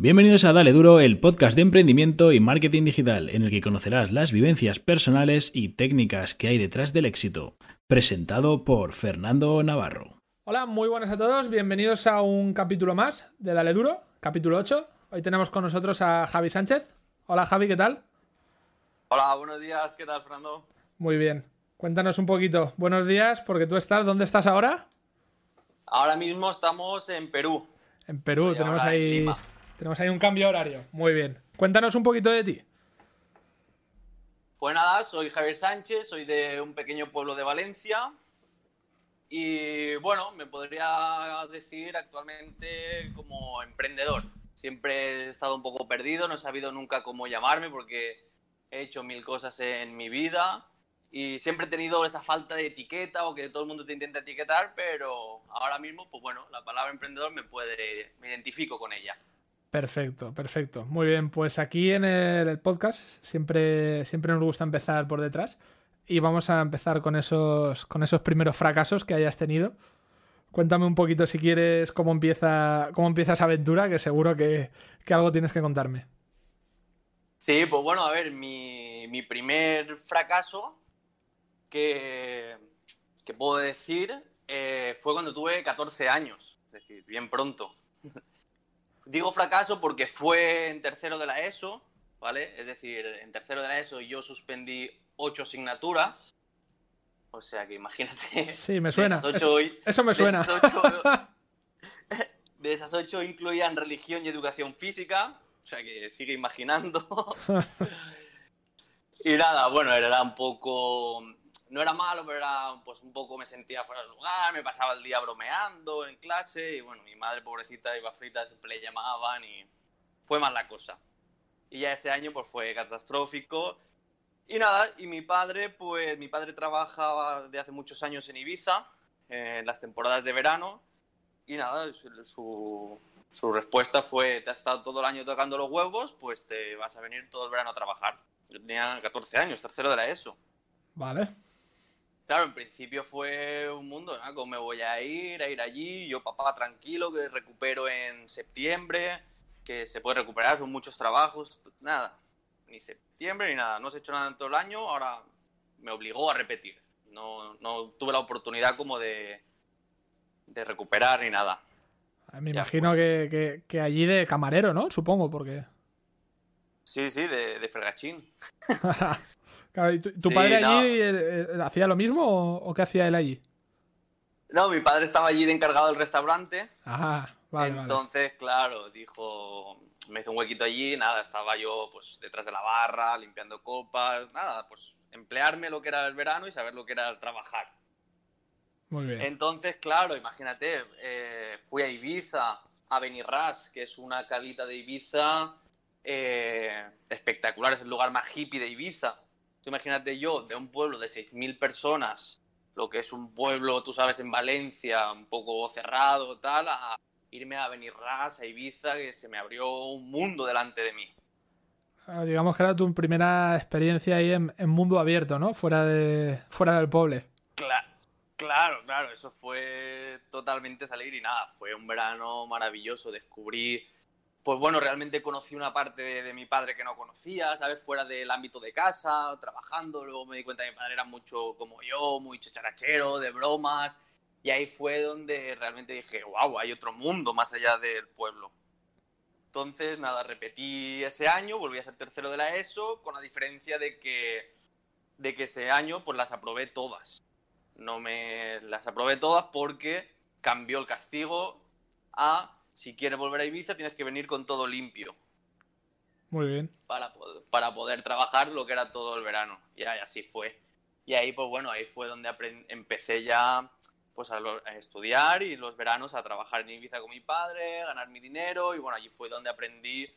Bienvenidos a Dale Duro, el podcast de emprendimiento y marketing digital, en el que conocerás las vivencias personales y técnicas que hay detrás del éxito. Presentado por Fernando Navarro. Hola, muy buenas a todos. Bienvenidos a un capítulo más de Dale Duro, capítulo 8. Hoy tenemos con nosotros a Javi Sánchez. Hola Javi, ¿qué tal? Hola, buenos días. ¿Qué tal, Fernando? Muy bien. Cuéntanos un poquito. Buenos días, porque tú estás, ¿dónde estás ahora? Ahora mismo estamos en Perú. En Perú, Estoy tenemos en ahí, Lima. Tenemos ahí un cambio horario. Muy bien. Cuéntanos un poquito de ti. Pues nada, soy Javier Sánchez, soy de un pequeño pueblo de Valencia. Y bueno, me podría decir actualmente como emprendedor. Siempre he estado un poco perdido, no he sabido nunca cómo llamarme porque he hecho mil cosas en mi vida. Y siempre he tenido esa falta de etiqueta o que todo el mundo te intenta etiquetar, pero ahora mismo, pues bueno, la palabra emprendedor me puede, me identifico con ella. Perfecto, perfecto. Muy bien, pues aquí en el, podcast siempre, siempre nos gusta empezar por detrás y vamos a empezar con esos, con esos primeros fracasos que hayas tenido. Cuéntame un poquito si quieres cómo empieza, cómo empieza esa aventura, que seguro que, que algo tienes que contarme. Sí, pues bueno, a ver, mi, mi primer fracaso que, que puedo decir eh, fue cuando tuve 14 años, es decir, bien pronto. Digo fracaso porque fue en tercero de la ESO, ¿vale? Es decir, en tercero de la ESO yo suspendí ocho asignaturas. O sea que imagínate. Sí, me de suena. esas Eso, ocho- eso me de suena. esas ocho- de esas ocho incluían religión y educación física. O sea que sigue imaginando. y nada, bueno, era un poco. No era malo, pero era pues un poco me sentía fuera del lugar, me pasaba el día bromeando en clase y bueno, mi madre pobrecita iba frita, siempre le llamaban y fue mal la cosa. Y ya ese año pues fue catastrófico. Y nada, y mi padre, pues mi padre trabajaba de hace muchos años en Ibiza, en las temporadas de verano, y nada, su, su respuesta fue, te has estado todo el año tocando los huevos, pues te vas a venir todo el verano a trabajar. Yo tenía 14 años, tercero de la ESO. Vale. Claro, en principio fue un mundo, ¿no? ¿Cómo me voy a ir? A ir allí, yo papá tranquilo, que recupero en septiembre, que se puede recuperar, son muchos trabajos, nada, ni septiembre ni nada, no se ha hecho nada en todo el año, ahora me obligó a repetir, no, no tuve la oportunidad como de, de recuperar ni nada. Me Ya, imagino pues. que, que- que allí de camarero, ¿no? Supongo, porque... Sí, sí, de, de fregachín. Claro, ¿y ¿Tu, tu Sí, padre no. allí eh, eh, hacía lo mismo o, o qué hacía él allí? No, mi padre estaba allí de encargado del restaurante, Ah, vale, vale. Entonces, claro, dijo, me hizo un huequito allí, nada, estaba yo pues detrás de la barra, limpiando copas, nada, pues emplearme lo que era el verano y saber lo que era el trabajar. Muy bien. Entonces, claro, imagínate, eh, fui a Ibiza, a Benirras, que es una calita de Ibiza eh, espectacular, es el lugar más hippie de Ibiza. Tú imagínate yo, de un pueblo de 6.000 personas, lo que es un pueblo, tú sabes, en Valencia, un poco cerrado, tal, a irme a Benirras, a Ibiza, que se me abrió un mundo delante de mí. Ah, Digamos que era tu primera experiencia ahí en, en mundo abierto, ¿no? Fuera, de, fuera del pueblo. Claro, claro, claro, eso fue totalmente salir y nada, fue un verano maravilloso, descubrí, pues bueno, realmente conocí una parte de, mi padre que no conocía, ¿sabes? Fuera del ámbito de casa, trabajando, luego me di cuenta que mi padre era mucho como yo, muy chacharachero, de bromas, y ahí fue donde realmente dije, wow, hay otro mundo más allá del pueblo. Entonces, nada, repetí ese año, volví a ser tercero de la ESO, con la diferencia de que, de que ese año pues las aprobé todas no me las aprobé todas porque cambió el castigo a si quieres volver a Ibiza tienes que venir con todo limpio Muy bien. para, para poder trabajar lo que era todo el verano. Y así fue. Y ahí, pues bueno, ahí fue donde empecé ya pues a, lo- a estudiar y los veranos a trabajar en Ibiza con mi padre, ganar mi dinero y bueno, allí fue donde aprendí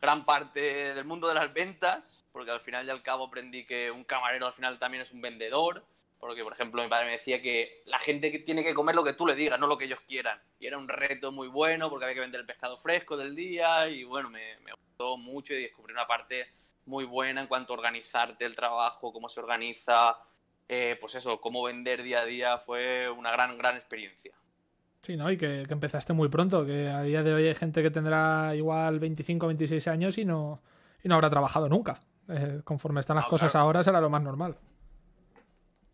gran parte del mundo de las ventas, porque al final y al cabo aprendí que un camarero al final también es un vendedor, porque por ejemplo mi padre me decía que la gente que tiene que comer lo que tú le digas, no lo que ellos quieran. Y era un reto muy bueno porque había que vender el pescado fresco del día y bueno, me, me gustó mucho y descubrí una parte muy buena en cuanto a organizarte el trabajo, cómo se organiza, eh, pues eso, cómo vender día a día fue una gran, gran experiencia. Sí, ¿no? Y que, que empezaste muy pronto, que a día de hoy hay gente que tendrá igual 25 26 años y no, y no habrá trabajado nunca. Eh, conforme están las No, cosas claro. ahora será lo más normal.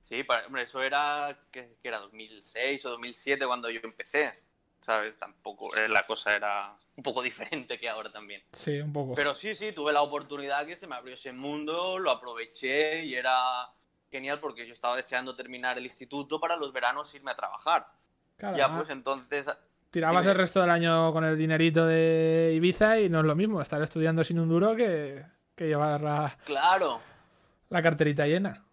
Sí, para- hombre, eso era, que era 2006 o 2007 cuando yo empecé, ¿sabes? Tampoco, eh, la cosa era un poco diferente que ahora también. Sí, un poco. Pero sí, sí, tuve la oportunidad que se me abrió ese mundo, lo aproveché y era genial porque yo estaba deseando terminar el instituto para los veranos irme a trabajar. Claro, ya pues entonces... tirabas dime. el resto del año con el dinerito de Ibiza y no es lo mismo estar estudiando sin un duro que, que llevar la, Claro, la carterita llena.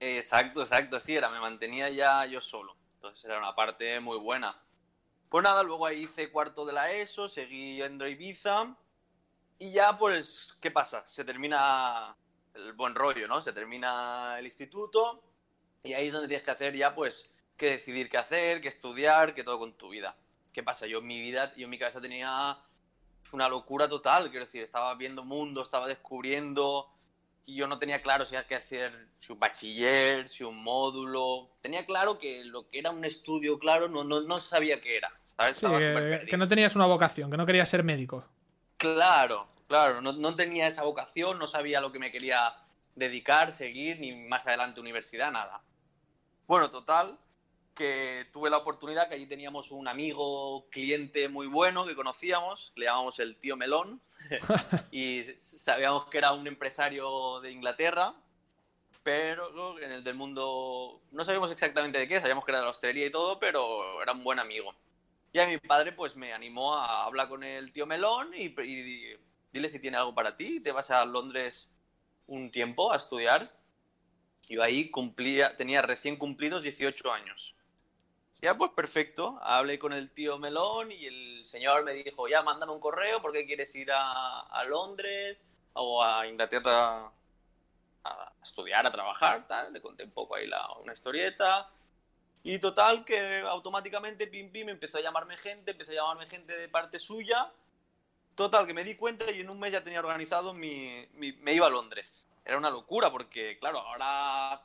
Exacto, exacto, así era, me mantenía ya yo solo. Entonces era una parte muy buena. Pues nada, luego ahí hice cuarto de la ESO, seguí yendo a Ibiza y ya pues, ¿qué pasa? Se termina el buen rollo, ¿no? Se termina el instituto y ahí es donde tienes que hacer ya pues que decidir qué hacer, qué estudiar, qué todo con tu vida. ¿Qué pasa? Yo en mi vida, yo en mi cabeza tenía una locura total, quiero decir, estaba viendo mundo, estaba descubriendo y yo no tenía claro si había que hacer si un bachiller, si un módulo. Tenía claro que lo que era un estudio, claro, no, no, no sabía qué era. ¿sabes? Sí, Estaba que, no tenías una vocación, que no querías ser médico. Claro, claro, no, no tenía esa vocación, no sabía lo que me quería dedicar, seguir, ni más adelante universidad, nada. Bueno, total, que tuve la oportunidad, que allí teníamos un amigo, cliente muy bueno que conocíamos, le llamábamos el tío Melón, y sabíamos que era un empresario de Inglaterra, pero en el del mundo no sabíamos exactamente de qué, sabíamos que era de la hostelería y todo, pero era un buen amigo. Y a mi padre pues me animó a hablar con el tío Melón y, y dile si tiene algo para ti, te vas a Londres un tiempo a estudiar. Yo ahí cumplía, tenía recién cumplidos 18 años. Ya, pues perfecto. Hablé con el tío Melón y el señor me dijo, ya, mándame un correo porque quieres ir a, a Londres o a Inglaterra a estudiar, a trabajar, tal. Le conté un poco ahí la, una historieta. Y total, que automáticamente, pim, pim, empezó a llamarme gente, empezó a llamarme gente de parte suya. Total, que me di cuenta y en un mes ya tenía organizado mi, mi- me iba a Londres. Era una locura porque, claro, ahora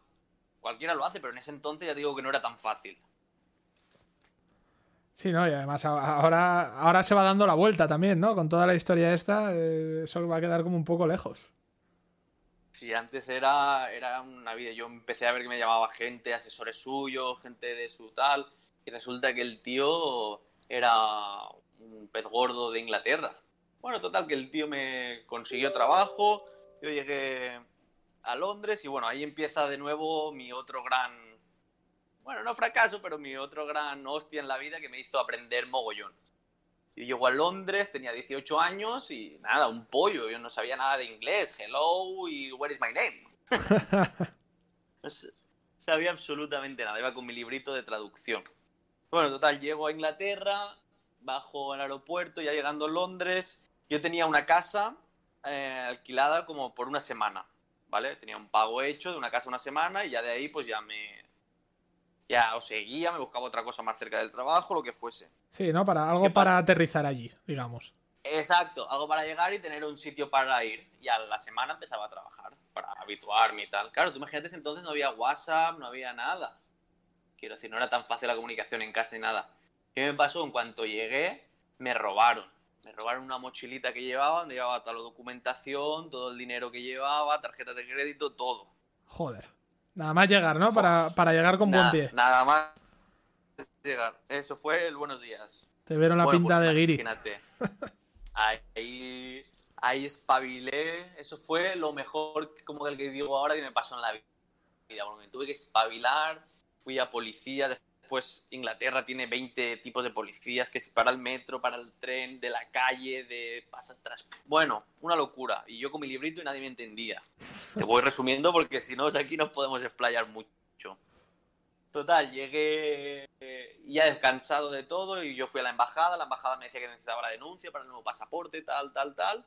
cualquiera lo hace, pero en ese entonces ya digo que no era tan fácil. Sí, ¿no? Y además ahora, ahora se va dando la vuelta también, ¿no? Con toda la historia esta, eh, eso va a quedar como un poco lejos. Sí, antes era, era una vida. Yo empecé a ver que me llamaba gente, asesores suyos, gente de su tal, y resulta que el tío era un pez gordo de Inglaterra. Bueno, total, que el tío me consiguió trabajo, yo llegué a Londres y bueno, ahí empieza de nuevo mi otro gran, bueno, no fracaso, pero mi otro gran hostia en la vida que me hizo aprender mogollón. Y llego a Londres, tenía 18 años y nada, un pollo. Yo no sabía nada de inglés. Hello y where is my name. No sabía absolutamente nada. Iba con mi librito de traducción. Bueno, total, llego a Inglaterra, bajo al aeropuerto, ya llegando a Londres. Yo tenía una casa eh, alquilada como por una semana, ¿vale? Tenía un pago hecho de una casa una semana y ya de ahí pues ya me... Ya os seguía, me buscaba otra cosa más cerca del trabajo, lo que fuese. Sí, ¿no? Para algo ¿Qué para aterrizar allí, digamos. Exacto, algo para llegar y tener un sitio para ir. Y a la semana empezaba a trabajar, para habituarme y tal. Claro, tú imagínate, ese entonces no había WhatsApp, no había nada. Quiero decir, no era tan fácil la comunicación en casa y nada. ¿Qué me pasó? En cuanto llegué, me robaron. Me robaron una mochilita que llevaba, donde llevaba toda la documentación, todo el dinero que llevaba, tarjetas de crédito, todo. Joder. Nada más llegar, ¿no? Para, para llegar con Nada- buen pie. Nada más llegar. Eso fue el buenos días. Te vieron la Bueno, pinta pues de guiri. Imagínate. Ahí, ahí espabilé. Eso fue lo mejor, que- como el que digo ahora, que me pasó en la vida. Porque me tuve que espabilar, fui a policía. Después, Inglaterra tiene 20 tipos de policías, que si para el metro, para el tren, de la calle, de pasa atrás. Bueno, una locura. Y yo con mi librito y nadie me entendía. Te voy resumiendo porque si no, aquí nos podemos explayar mucho. Total, llegué eh, ya descansado de todo y yo fui a la embajada. La embajada me decía que necesitaba la denuncia para el nuevo pasaporte, tal, tal, tal.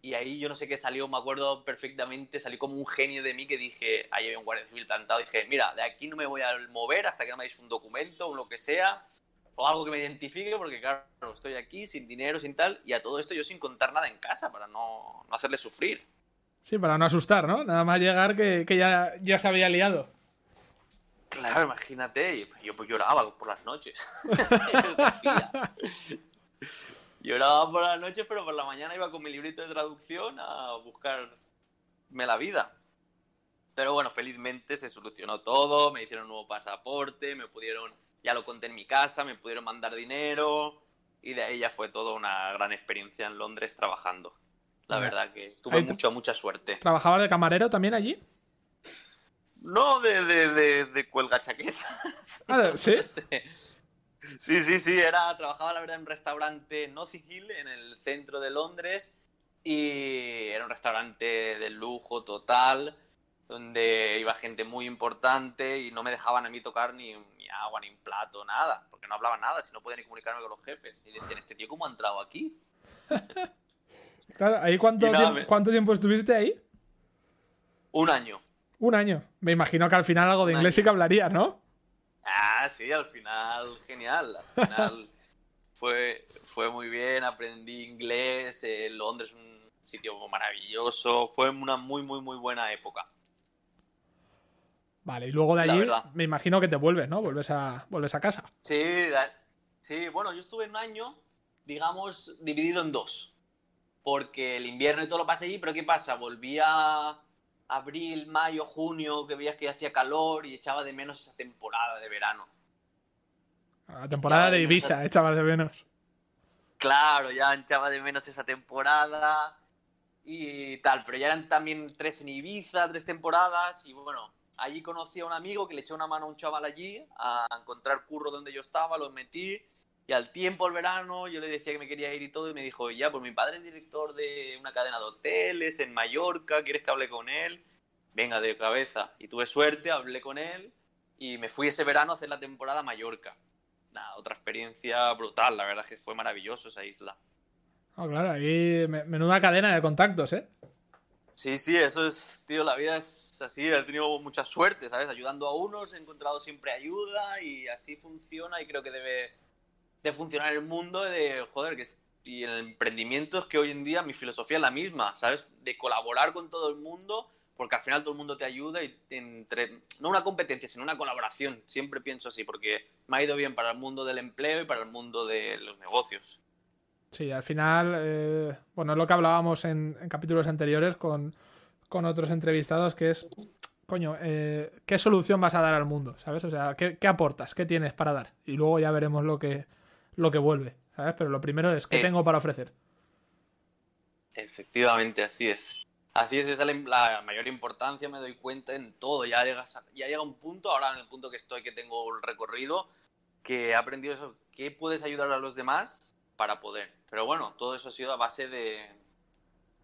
Y ahí yo no sé qué salió, me acuerdo perfectamente, salí como un genio de mí que dije, ahí había un guardia civil plantado, dije, mira, de aquí no me voy a mover hasta que no me deis un documento o lo que sea, o algo que me identifique, porque claro, estoy aquí sin dinero, sin tal, y a todo esto yo sin contar nada en casa para no, no hacerle sufrir. Sí, para no asustar, ¿no? Nada más llegar que, que ya, ya se había liado. Claro, imagínate, yo pues lloraba por las noches. lloraba por las noches, pero por la mañana iba con mi librito de traducción a buscarme la vida. Pero bueno, felizmente se solucionó todo, me hicieron un nuevo pasaporte, me pudieron, ya lo conté en mi casa, me pudieron mandar dinero y de ahí ya fue todo una gran experiencia en Londres trabajando. La verdad que tuve mucha, mucha suerte. ¿Trabajaba de camarero también allí? No, de, de, de, cuelga chaquetas. Ah, ¿sí? sí, sí, sí. Era, trabajaba la verdad en un restaurante Notting Hill, en el centro de Londres. Y era un restaurante de lujo total, donde iba gente muy importante y no me dejaban a mí tocar ni, ni agua, ni un plato, nada. Porque no hablaba nada, si no podía ni comunicarme con los jefes. Y decían, ¿este tío cómo ha entrado aquí? claro, ¿ahí cuánto, cuánto tiempo estuviste ahí? Un año. Un año. Me imagino que al final algo de inglés sí que hablaría, ¿no? Ah, sí, al final, genial. Al final fue, fue muy bien, aprendí inglés. Eh, Londres es un sitio maravilloso. Fue una muy, muy, muy buena época. Vale, y luego de allí me imagino que te vuelves, ¿no? Vuelves a, vuelves a casa. Sí, sí, bueno, yo estuve un año, digamos, dividido en dos. Porque el invierno y todo lo pasé allí, pero ¿qué pasa? Volví a abril, mayo, junio, que veías que hacía calor y echaba de menos esa temporada de verano. La temporada de Ibiza, echaba de menos. Claro, ya echaba de menos esa temporada y tal, pero ya eran también tres en Ibiza, tres temporadas y bueno, allí conocí a un amigo que le echó una mano a un chaval allí a encontrar curro donde yo estaba, lo metí y al tiempo, el verano, yo le decía que me quería ir y todo, y me dijo, ya, pues mi padre es director de una cadena de hoteles en Mallorca, ¿quieres que hable con él? Venga, de cabeza. Y tuve suerte, hablé con él, y me fui ese verano a hacer la temporada a Mallorca. Nada, otra experiencia brutal, la verdad es que fue maravilloso esa isla. Oh, claro, ahí menuda cadena de contactos, ¿eh? Sí, sí, eso es, tío, la vida es así, he tenido mucha suerte, ¿sabes? Ayudando a unos, he encontrado siempre ayuda y así funciona y creo que debe de funcionar el mundo de, joder, que y el emprendimiento es que hoy en día mi filosofía es la misma, ¿sabes? De colaborar con todo el mundo, porque al final todo el mundo te ayuda y entre, no una competencia, sino una colaboración. Siempre pienso así, porque me ha ido bien para el mundo del empleo y para el mundo de los negocios. Sí, al final, eh, bueno, es lo que hablábamos en, capítulos anteriores con, con, otros entrevistados, que es, coño, eh, ¿qué solución vas a dar al mundo? ¿Sabes? O sea, ¿qué, ¿qué aportas? ¿Qué tienes para dar? Y luego ya veremos lo que, lo que vuelve, ¿sabes? Pero lo primero es, ¿qué tengo para ofrecer? Efectivamente, así es. Así es, esa es la mayor importancia, me doy cuenta en todo. Ya, llegas ya llega un punto, ahora en el punto que estoy, que tengo el recorrido, que he aprendido eso, que puedes ayudar a los demás para poder. Pero bueno, todo eso ha sido a base de...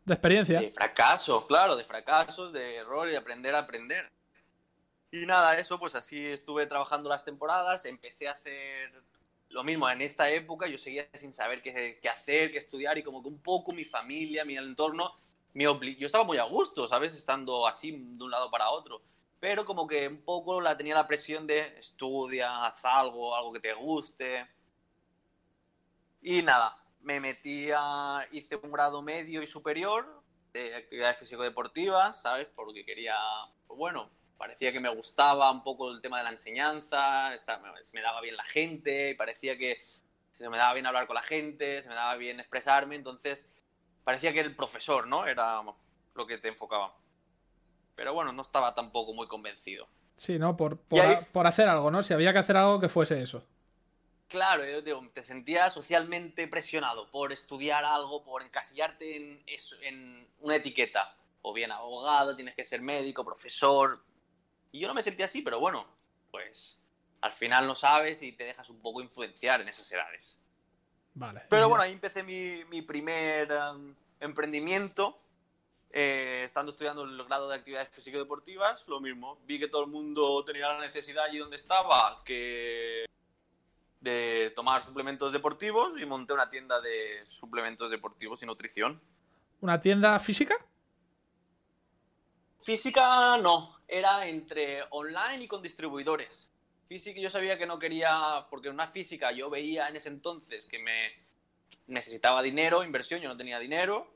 De experiencia. De fracasos, claro, de fracasos, de errores, de aprender a aprender. Y nada, eso pues así estuve trabajando las temporadas, empecé a hacer lo mismo, en esta época yo seguía sin saber qué, hacer, qué estudiar y como que un poco mi familia, mi entorno, me yo estaba muy a gusto, ¿sabes? Estando así de un lado para otro. Pero como que un poco la tenía la presión de estudia, haz algo, algo que te guste. Y nada, me metí a, hice un grado medio y superior de actividades físico-deportivas, ¿sabes? Porque quería, pues bueno, parecía que me gustaba un poco el tema de la enseñanza, se me daba bien la gente, parecía que se me daba bien hablar con la gente, se me daba bien expresarme, entonces parecía que el profesor, ¿no? Era lo que te enfocaba. Pero bueno, no estaba tampoco muy convencido. Sí, ¿no? Por, por, hacer algo, ¿no? Si había que hacer algo que fuese eso. Claro, yo digo, te sentías socialmente presionado por estudiar algo, por encasillarte en, eso, en una etiqueta. O bien abogado, tienes que ser médico, profesor, y yo no me sentía así, pero bueno, pues al final no sabes y te dejas un poco influenciar en esas edades. Vale. Pero bueno, ahí empecé mi, primer um, emprendimiento. Eh, estando estudiando el grado de actividades físico-deportivas, lo mismo. Vi que todo el mundo tenía la necesidad allí donde estaba que de tomar suplementos deportivos y monté una tienda de suplementos deportivos y nutrición. ¿Una tienda física? Física no, era entre online y con distribuidores. Física yo sabía que no quería, porque una física yo veía en ese entonces que me necesitaba dinero, inversión, yo no tenía dinero,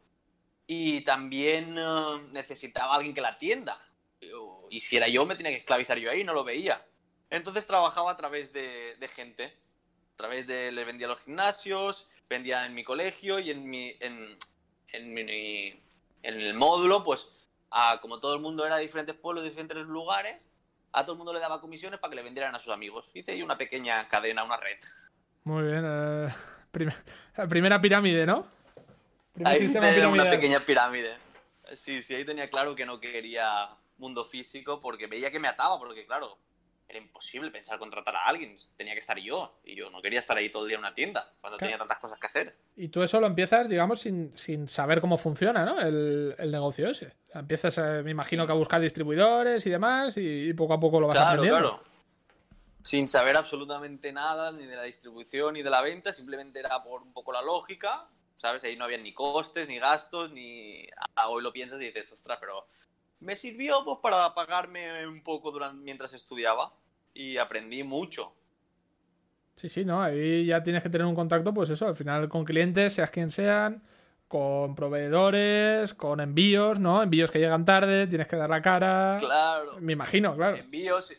y también eh, necesitaba alguien que la atienda. Y si era yo, me tenía que esclavizar yo ahí, no lo veía. Entonces trabajaba a través de, gente. A través de. Le vendía a los gimnasios, vendía en mi colegio y en mi. En, en, mi, en el módulo, pues, a, como todo el mundo era de diferentes pueblos, de diferentes lugares, a todo el mundo le daba comisiones para que le vendieran a sus amigos. Hice ahí una pequeña cadena, una red. Muy bien. eh, prim- primera pirámide, ¿no? Primer Ahí hice una pequeña pirámide. Sí, sí, ahí tenía claro que no quería mundo físico porque veía que me ataba, porque claro, era imposible pensar contratar a alguien, tenía que estar yo, y yo no quería estar ahí todo el día en una tienda, cuando Claro. tenía tantas cosas que hacer. Y tú eso lo empiezas, digamos, sin, sin saber cómo funciona, ¿no? El, el negocio ese. Empiezas, eh, me imagino, que a buscar distribuidores y demás, y, y poco a poco lo vas Claro, aprendiendo. claro. Sin saber absolutamente nada, ni de la distribución ni de la venta, simplemente era por un poco la lógica, ¿sabes? Ahí no había ni costes, ni gastos, ni... Ah, hoy lo piensas y dices, ostras, pero me sirvió pues para pagarme un poco durante, mientras estudiaba y aprendí mucho. Sí, sí, ¿no? Ahí ya tienes que tener un contacto, pues eso, al final con clientes, seas quien sean, con proveedores, con envíos, ¿no? Envíos que llegan tarde, tienes que dar la cara. Claro. Me imagino, claro. envíos.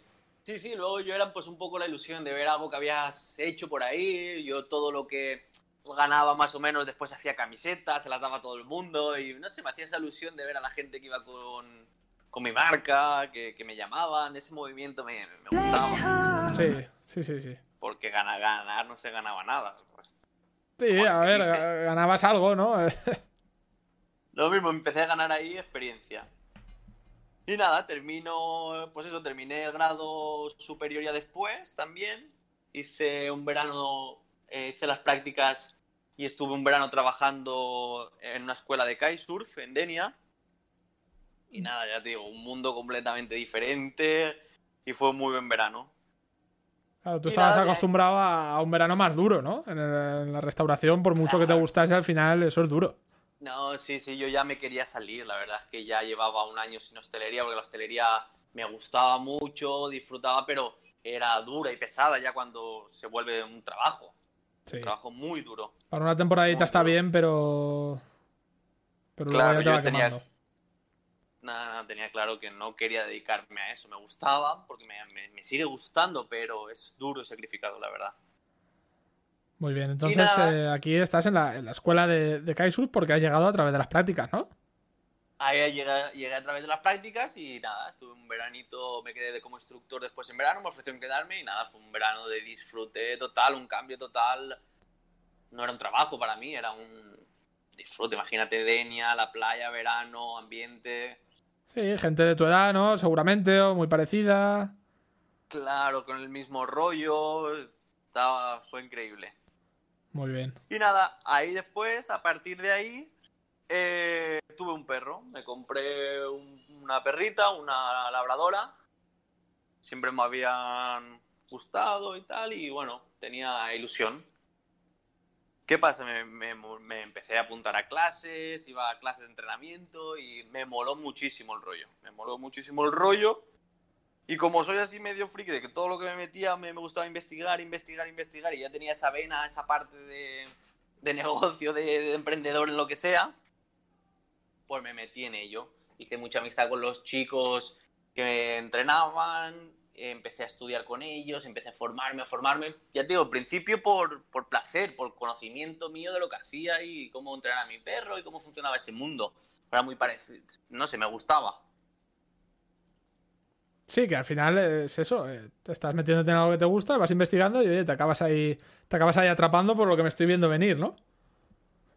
Sí, sí, luego yo era pues un poco la ilusión de ver algo que habías hecho por ahí. Yo todo lo que ganaba más o menos después hacía camisetas, se las daba a todo el mundo y no sé, me hacía esa ilusión de ver a la gente que iba con, con mi marca, que, que me llamaban, ese movimiento me, me gustaba. Sí, sí, sí, sí. Porque ganar, ganar no se ganaba nada. pues. Sí, a ¿qué ver, dice? ganabas algo, ¿no? Lo mismo, empecé a ganar ahí experiencia. Y nada, termino, pues eso, terminé el grado superior ya después también. Hice un verano, eh, hice las prácticas y estuve un verano trabajando en una escuela de kitesurf en Denia. Y nada, ya te digo, un mundo completamente diferente y fue un muy buen verano. Claro, tú Y estabas nada, acostumbrado a a un verano más duro, ¿no? En, el- en la restauración, por mucho que te gustase, al final eso es duro. No, sí, sí, yo ya me quería salir, la verdad es que ya llevaba un año sin hostelería, porque la hostelería me gustaba mucho, disfrutaba, pero era dura y pesada ya cuando se vuelve un trabajo, Sí. un trabajo muy duro. Para una temporadita Muy está duro. bien, pero. Pero luego Claro, ya te yo va tenía-. Nada, nada, tenía claro que no quería dedicarme a eso, me gustaba, porque me, me- me sigue gustando, pero es duro y sacrificado, la verdad. Muy bien, entonces eh, aquí estás en la, en la escuela de, de kitesurf porque has llegado a través de las prácticas, ¿no? Ahí llegué, llegué a través de las prácticas y nada, estuve un veranito, me quedé como instructor después en verano, me ofrecieron quedarme y nada, fue un verano de disfrute total, un cambio total. No era un trabajo para mí, era un disfrute. Imagínate Denia, la playa, verano, ambiente. Sí, gente de tu edad, ¿no? Seguramente, o muy parecida. Claro, con el mismo rollo. Estaba, fue increíble. Muy bien. Y nada, ahí después, a partir de ahí, eh, tuve un perro. Me compré un- una perrita, una labradora. Siempre me habían gustado y tal, y bueno, tenía ilusión. ¿Qué pasa? Me, empecé a apuntar a clases, iba a clases de entrenamiento y me moló muchísimo el rollo. Me moló muchísimo el rollo. Y como soy así medio friki, de que todo lo que me metía me, gustaba investigar, investigar, investigar, y ya tenía esa vena, esa parte de, de negocio, de, de emprendedor en lo que sea, pues me metí en ello. Hice mucha amistad con los chicos que entrenaban, empecé a estudiar con ellos, empecé a formarme, a formarme. Ya te digo, al principio por, por placer, por conocimiento mío de lo que hacía y cómo entrenar a mi perro y cómo funcionaba ese mundo. Era muy parecido, no sé, me gustaba. Sí, que al final es eso. eh, te estás metiéndote en algo que te gusta, vas investigando y oye, te acabas ahí, te acabas ahí atrapando por lo que me estoy viendo venir, ¿no?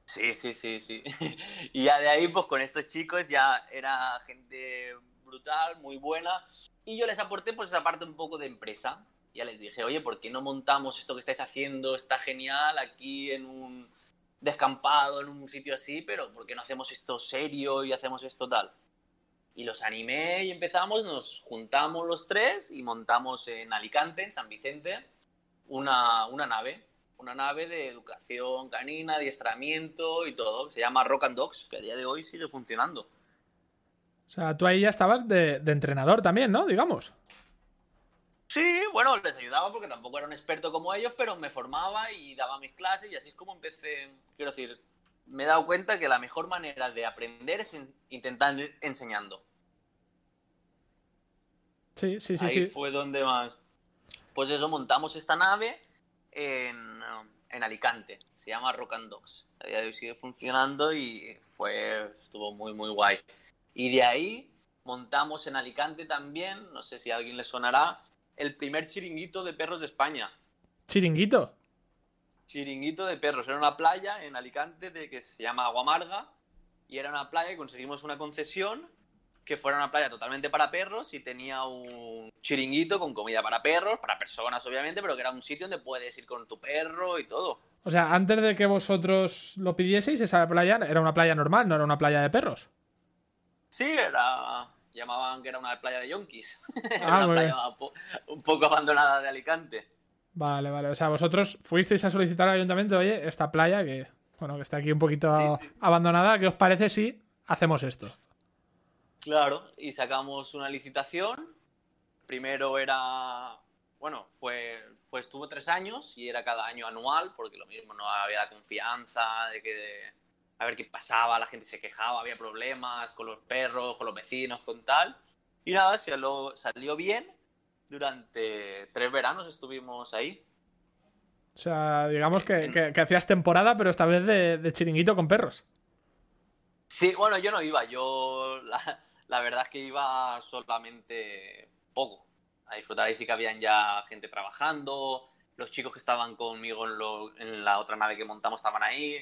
Sí, sí, sí, sí. Y ya de ahí, pues con estos chicos ya era gente brutal, muy buena. Y yo les aporté pues esa parte un poco de empresa. Ya les dije, oye, ¿por qué no montamos esto que estáis haciendo? Está genial aquí en un descampado, en un sitio así, pero ¿por qué no hacemos esto serio y hacemos esto tal? Y los animé y empezamos, nos juntamos los tres y montamos en Alicante, en San Vicente, una, una nave una nave de educación canina, adiestramiento y todo. Se llama Rock and Dogs, que a día de hoy sigue funcionando. O sea, tú ahí ya estabas de, de entrenador también, ¿no? Digamos. Sí, bueno, les ayudaba porque tampoco era un experto como ellos, pero me formaba y daba mis clases y así es como empecé. Quiero decir, me he dado cuenta que la mejor manera de aprender es in- intentar ir enseñando. Sí, sí, sí, Ahí sí. fue donde más. Pues eso, montamos esta nave en, en Alicante. Se llama Rock and Dogs. A día de hoy sigue funcionando y fue, estuvo muy, muy guay. Y de ahí montamos en Alicante también, no sé si a alguien le sonará, el primer chiringuito de perros de España. ¿Chiringuito? Chiringuito de perros. Era una playa en Alicante de que se llama Aguamarga y era una playa y conseguimos una concesión que fuera una playa totalmente para perros y tenía un chiringuito con comida para perros, para personas obviamente, pero que era un sitio donde puedes ir con tu perro y todo. O sea, antes de que vosotros lo pidieseis, esa playa era una playa normal, no era una playa de perros. Sí, era. Llamaban que era una playa de yonkis. Ah, una playa un poco abandonada de Alicante. Vale, vale. O sea, vosotros fuisteis a solicitar al ayuntamiento, oye, esta playa que, bueno, que está aquí un poquito Sí, sí. abandonada, ¿qué os parece si hacemos esto? Claro, y sacamos una licitación. Primero era. Bueno, fue, fue estuvo tres años y era cada año anual, porque lo mismo no había la confianza de que. A ver qué pasaba, la gente se quejaba, había problemas con los perros, con los vecinos, con tal. Y nada, salió, salió bien. Durante tres veranos estuvimos ahí. O sea, digamos que, que- que hacías temporada, pero esta vez de, de chiringuito con perros. Sí, bueno, yo no iba, yo la, la verdad es que iba solamente poco a disfrutar. Ahí sí que habían ya gente trabajando, los chicos que estaban conmigo en, lo- en la otra nave que montamos estaban ahí.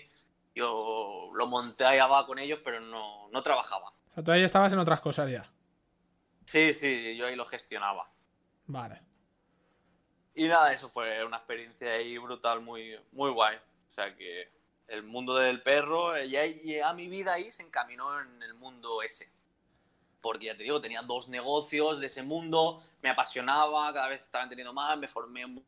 Yo lo monté ahí abajo con ellos, pero no, no trabajaba. O sea, tú ahí estabas en otras cosas ya. Sí, sí, yo ahí lo gestionaba. Vale. Y nada, eso fue una experiencia ahí brutal, muy, muy guay. O sea que el mundo del perro, ya, ya mi vida ahí se encaminó en el mundo ese. Porque ya te digo, tenía dos negocios de ese mundo, me apasionaba, cada vez estaba entendiendo más, me formé un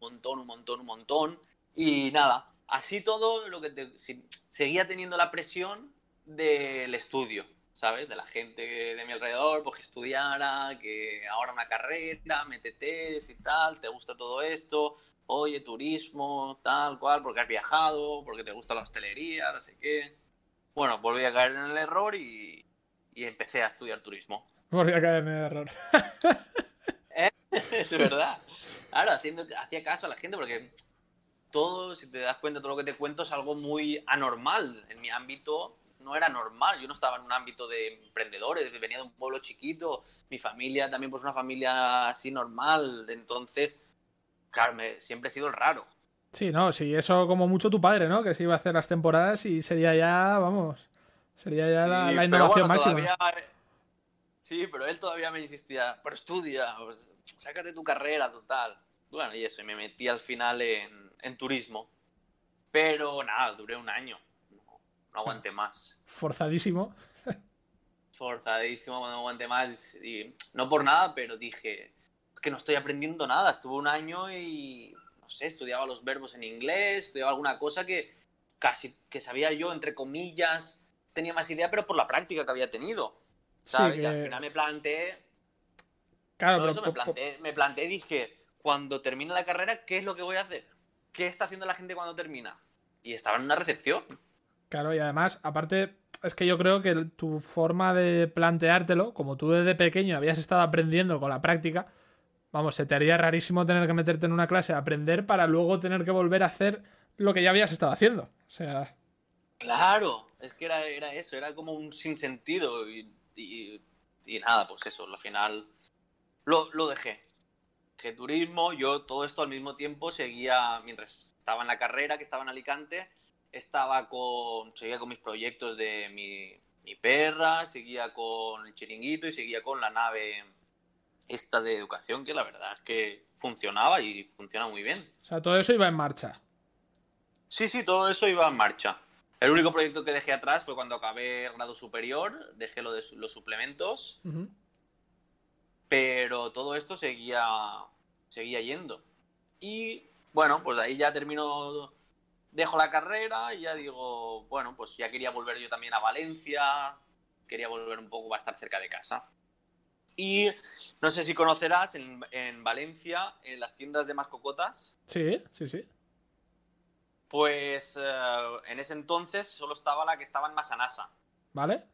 montón, un montón, un montón. Y nada, así todo, lo que te- si- seguía teniendo la presión del estudio, ¿sabes? De la gente de mi alrededor, pues que estudiara, que ahora una carrera, métete y tal, te gusta todo esto, oye, turismo, tal cual, porque has viajado, porque te gusta la hostelería, no sé qué. Bueno, volví a caer en el error y, y empecé a estudiar turismo. Volví a caer en el error. es verdad. Claro, haciendo, hacía caso a la gente porque todo, si te das cuenta, todo lo que te cuento es algo muy anormal. En mi ámbito no era normal. Yo no estaba en un ámbito de emprendedores, venía de un pueblo chiquito. Mi familia también, pues una familia así normal. Entonces, claro, me- siempre he sido el raro. Sí, no, sí, eso como mucho tu padre, ¿no? Que se iba a hacer las temporadas y sería ya, vamos, sería ya la, Sí, la pero innovación bueno, máxima. todavía- Sí, pero él todavía me insistía, pero estudia, pues, sácate tu carrera, total. Bueno, y eso, y me metí al final en, en turismo. Pero nada, duré un año. No, no aguanté más. Forzadísimo. Forzadísimo, no aguanté más. Y no por nada, pero dije, es que no estoy aprendiendo nada. Estuve un año y, no sé, estudiaba los verbos en inglés, estudiaba alguna cosa que casi que sabía yo, entre comillas, tenía más idea, pero por la práctica que había tenido. Sí, ¿Sabes? Y al final me planteé, Claro, pero eso, me planteé, me planteé y dije, cuando termine la carrera, ¿qué es lo que voy a hacer? ¿Qué está haciendo la gente cuando termina? Y estaba en una recepción. Claro, y además, aparte, es que yo creo que tu forma de planteártelo, como tú desde pequeño habías estado aprendiendo con la práctica, vamos, se te haría rarísimo tener que meterte en una clase a aprender para luego tener que volver a hacer lo que ya habías estado haciendo. O sea, Claro, es que era, era eso, era como un sinsentido y, y, y nada, pues eso, al final lo, lo dejé. Dejé turismo, yo todo esto al mismo tiempo seguía, mientras estaba en la carrera, que estaba en Alicante, estaba con, seguía con mis proyectos de mi, mi perra, seguía con el chiringuito y seguía con la nave esta de educación, que la verdad es que funcionaba y funciona muy bien. o sea, todo eso iba en marcha. Sí, sí, todo eso iba en marcha. El único proyecto que dejé atrás fue cuando acabé el grado superior, dejé lo de los suplementos. Pero todo esto seguía, seguía yendo. Y bueno, pues de ahí ya termino, dejo la carrera y ya digo, bueno, pues ya quería volver yo también a Valencia, quería volver un poco a estar cerca de casa. Y no sé si conocerás, en, en Valencia, en las tiendas de mascocotas, Sí, sí, sí. pues eh, en ese entonces solo estaba la que estaba en Masanasa. ¿Vale?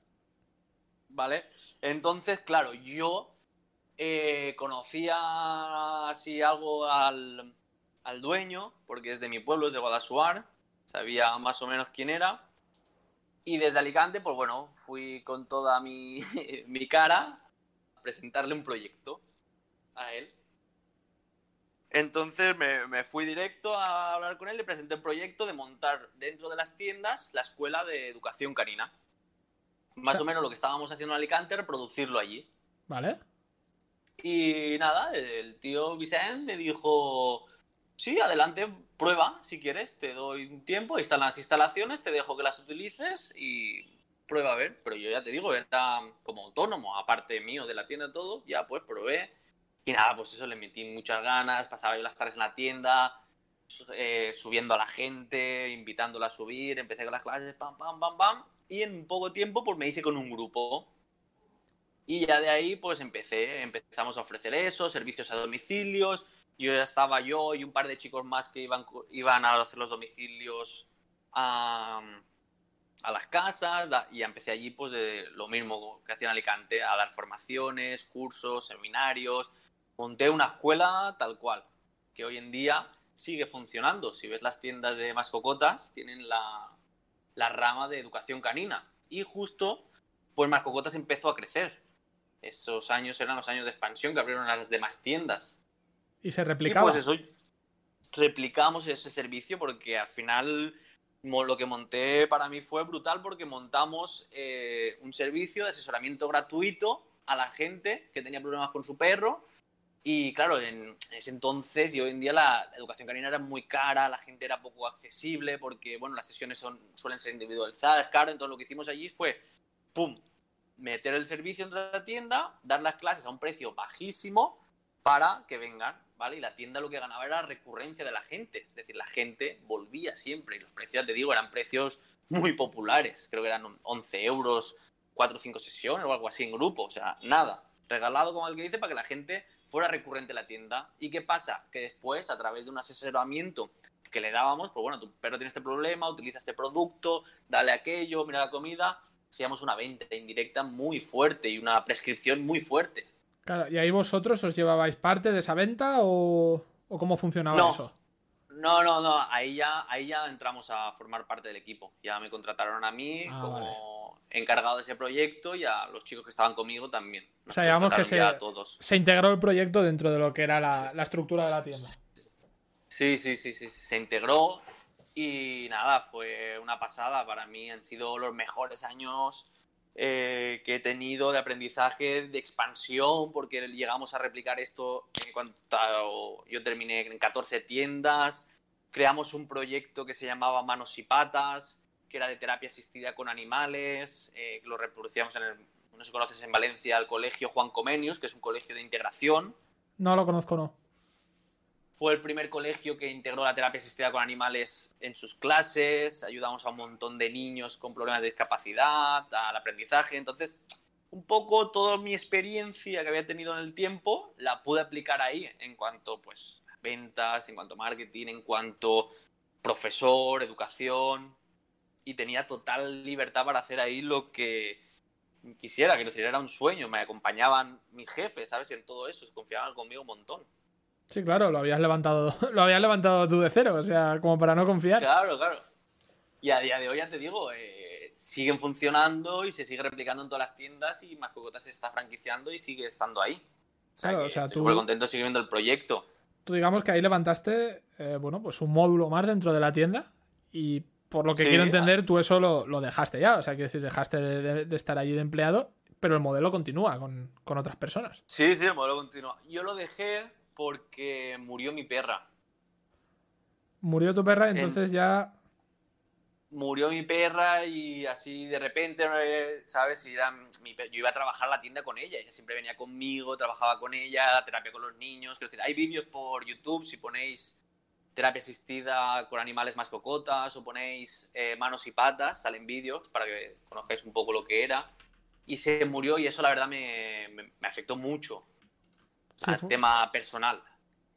¿Vale? Entonces, claro, yo eh, conocía así algo al, al dueño, porque es de mi pueblo, es de Guadalajara, sabía más o menos quién era. Y desde Alicante, pues bueno, fui con toda mi, mi cara a presentarle un proyecto a él. Entonces me, me, fui directo a hablar con él, le presenté el proyecto de montar dentro de las tiendas la escuela de educación canina. Más o menos lo que estábamos haciendo en Alicante, reproducirlo allí. Vale. Y nada, el tío Vicente me dijo, sí, adelante, prueba si quieres, te doy un tiempo, ahí están las instalaciones, te dejo que las utilices y prueba a ver. Pero yo ya te digo, era como autónomo, aparte mío de la tienda todo, ya pues probé. Y nada, pues eso le metí muchas ganas, pasaba yo las tardes en la tienda, eh, subiendo a la gente, invitándola a subir, empecé con las clases, pam, pam, pam, pam. Y en poco tiempo pues me hice con un grupo. Y ya de ahí pues empecé, empezamos a ofrecer eso, servicios a domicilios, yo ya estaba yo y un par de chicos más que iban, iban a hacer los domicilios a, a las casas y empecé allí pues de lo mismo que hacía en Alicante, a dar formaciones, cursos, seminarios. Monté una escuela tal cual, que hoy en día sigue funcionando. Si ves las tiendas de mascocotas, tienen la, la rama de educación canina. Y justo, pues mascocotas empezó a crecer. Esos años eran los años de expansión que abrieron las demás tiendas. Y se replicaba. Y pues eso, replicamos ese servicio porque al final lo que monté para mí fue brutal porque montamos eh, un servicio de asesoramiento gratuito a la gente que tenía problemas con su perro. Y claro, en ese entonces y hoy en día la, educación canina era muy cara, la gente era poco accesible porque, bueno, las sesiones son, suelen ser individualizadas, claro. Entonces lo que hicimos allí fue, ¡pum!, meter el servicio de la tienda, dar las clases a un precio bajísimo para que vengan ¿vale? Y la tienda lo que ganaba era la recurrencia de la gente. Es decir, la gente volvía siempre. Y los precios, ya te digo, eran precios muy populares. Creo que eran 11 euros, 4 o 5 sesiones o algo así en grupo. O sea, nada. Regalado, como el que dice, para que la gente fuera recurrente a la tienda. ¿Y qué pasa? Que después, a través de un asesoramiento que le dábamos, pues bueno, tu perro tiene este problema, utiliza este producto, dale aquello, mira la comida, hacíamos una venta indirecta muy fuerte y una prescripción muy fuerte. Claro, ¿y ahí vosotros os llevabais parte de esa venta o, cómo funcionaba eso? No, no, no, ahí ya, ahí ya entramos a formar parte del equipo. Ya me contrataron a mí ah, como encargado de ese proyecto y a los chicos que estaban conmigo también. o sea, digamos que se, se, integró el proyecto dentro de lo que era la, la estructura de la tienda. Sí, sí, sí, sí, se integró y nada, fue una pasada. Para mí han sido los mejores años eh, que he tenido de aprendizaje, de expansión, porque llegamos a replicar esto en cuanto yo terminé en 14 tiendas, creamos un proyecto que se llamaba Manos y Patas, que era de terapia asistida con animales, eh, lo reproducíamos en no sé conoces en Valencia, el colegio Juan Comenius, que es un colegio de integración. No lo conozco, no. Fue el primer colegio que integró la terapia asistida con animales en sus clases, ayudamos a un montón de niños con problemas de discapacidad, al aprendizaje. Entonces, un poco toda mi experiencia que había tenido en el tiempo la pude aplicar ahí en cuanto pues ventas, en cuanto marketing, en cuanto profesor, educación y tenía total libertad para hacer ahí lo que quisiera, que era un sueño, me acompañaban mis jefes, ¿sabes? En todo eso, confiaban conmigo un montón. Sí, claro, lo habías levantado, lo habías levantado tú de cero, o sea, como para no confiar. Claro, claro. Y a día de hoy ya te digo, eh, siguen funcionando y se sigue replicando en todas las tiendas y Mascocotas se está franquiciando y sigue estando ahí. O sea, claro, o sea estoy tú... contento sigue viendo el proyecto. Tú digamos que ahí levantaste, eh, bueno, pues un módulo más dentro de la tienda y por lo que quiero entender, tú eso lo, lo, dejaste ya, o sea, que si dejaste de, de, estar allí de empleado, pero el modelo continúa con, con otras personas. Sí, sí, el modelo continúa. Yo lo dejé porque murió mi perra. Murió tu perra, entonces ya. Murió mi perra y así de repente, ¿sabes? yo iba a trabajar la tienda con ella. Ella siempre venía conmigo, trabajaba con ella, terapia con los niños. Quiero decir, hay vídeos por YouTube si ponéis terapia asistida con animales más cocotas o ponéis eh, manos y patas, salen vídeos para que conozcáis un poco lo que era. Y se murió y eso la verdad me, me afectó mucho al tema personal.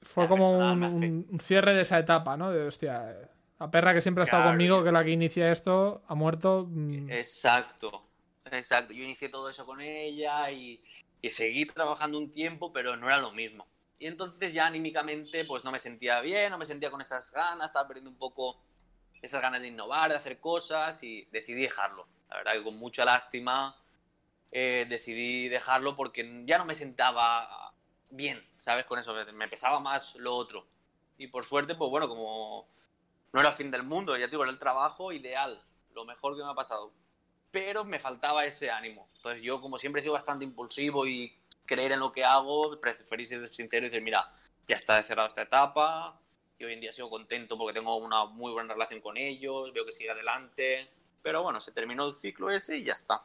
Fue como un, cierre de esa etapa, ¿no? De hostia, la perra que siempre ha estado conmigo, que la que inicia esto, ha muerto. Mm. Exacto, Exacto, yo inicié todo eso con ella y, y seguí trabajando un tiempo, pero no era lo mismo. Y entonces ya anímicamente pues no me sentía bien, no me sentía con esas ganas, estaba perdiendo un poco esas ganas de innovar, de hacer cosas y decidí dejarlo. La verdad que con mucha lástima eh, decidí dejarlo porque ya no me sentaba bien, ¿sabes? Con eso, me pesaba más lo otro. Y por suerte, pues bueno, como no era el fin del mundo, ya te digo, era el trabajo ideal, lo mejor que me ha pasado. Pero me faltaba ese ánimo. Entonces yo, como siempre he sido bastante impulsivo y creer en lo que hago, preferí ser sincero y decir, mira, ya está cerrada esta etapa, y hoy en día sigo contento porque tengo una muy buena relación con ellos, veo que sigue adelante, pero bueno, se terminó el ciclo ese y ya está.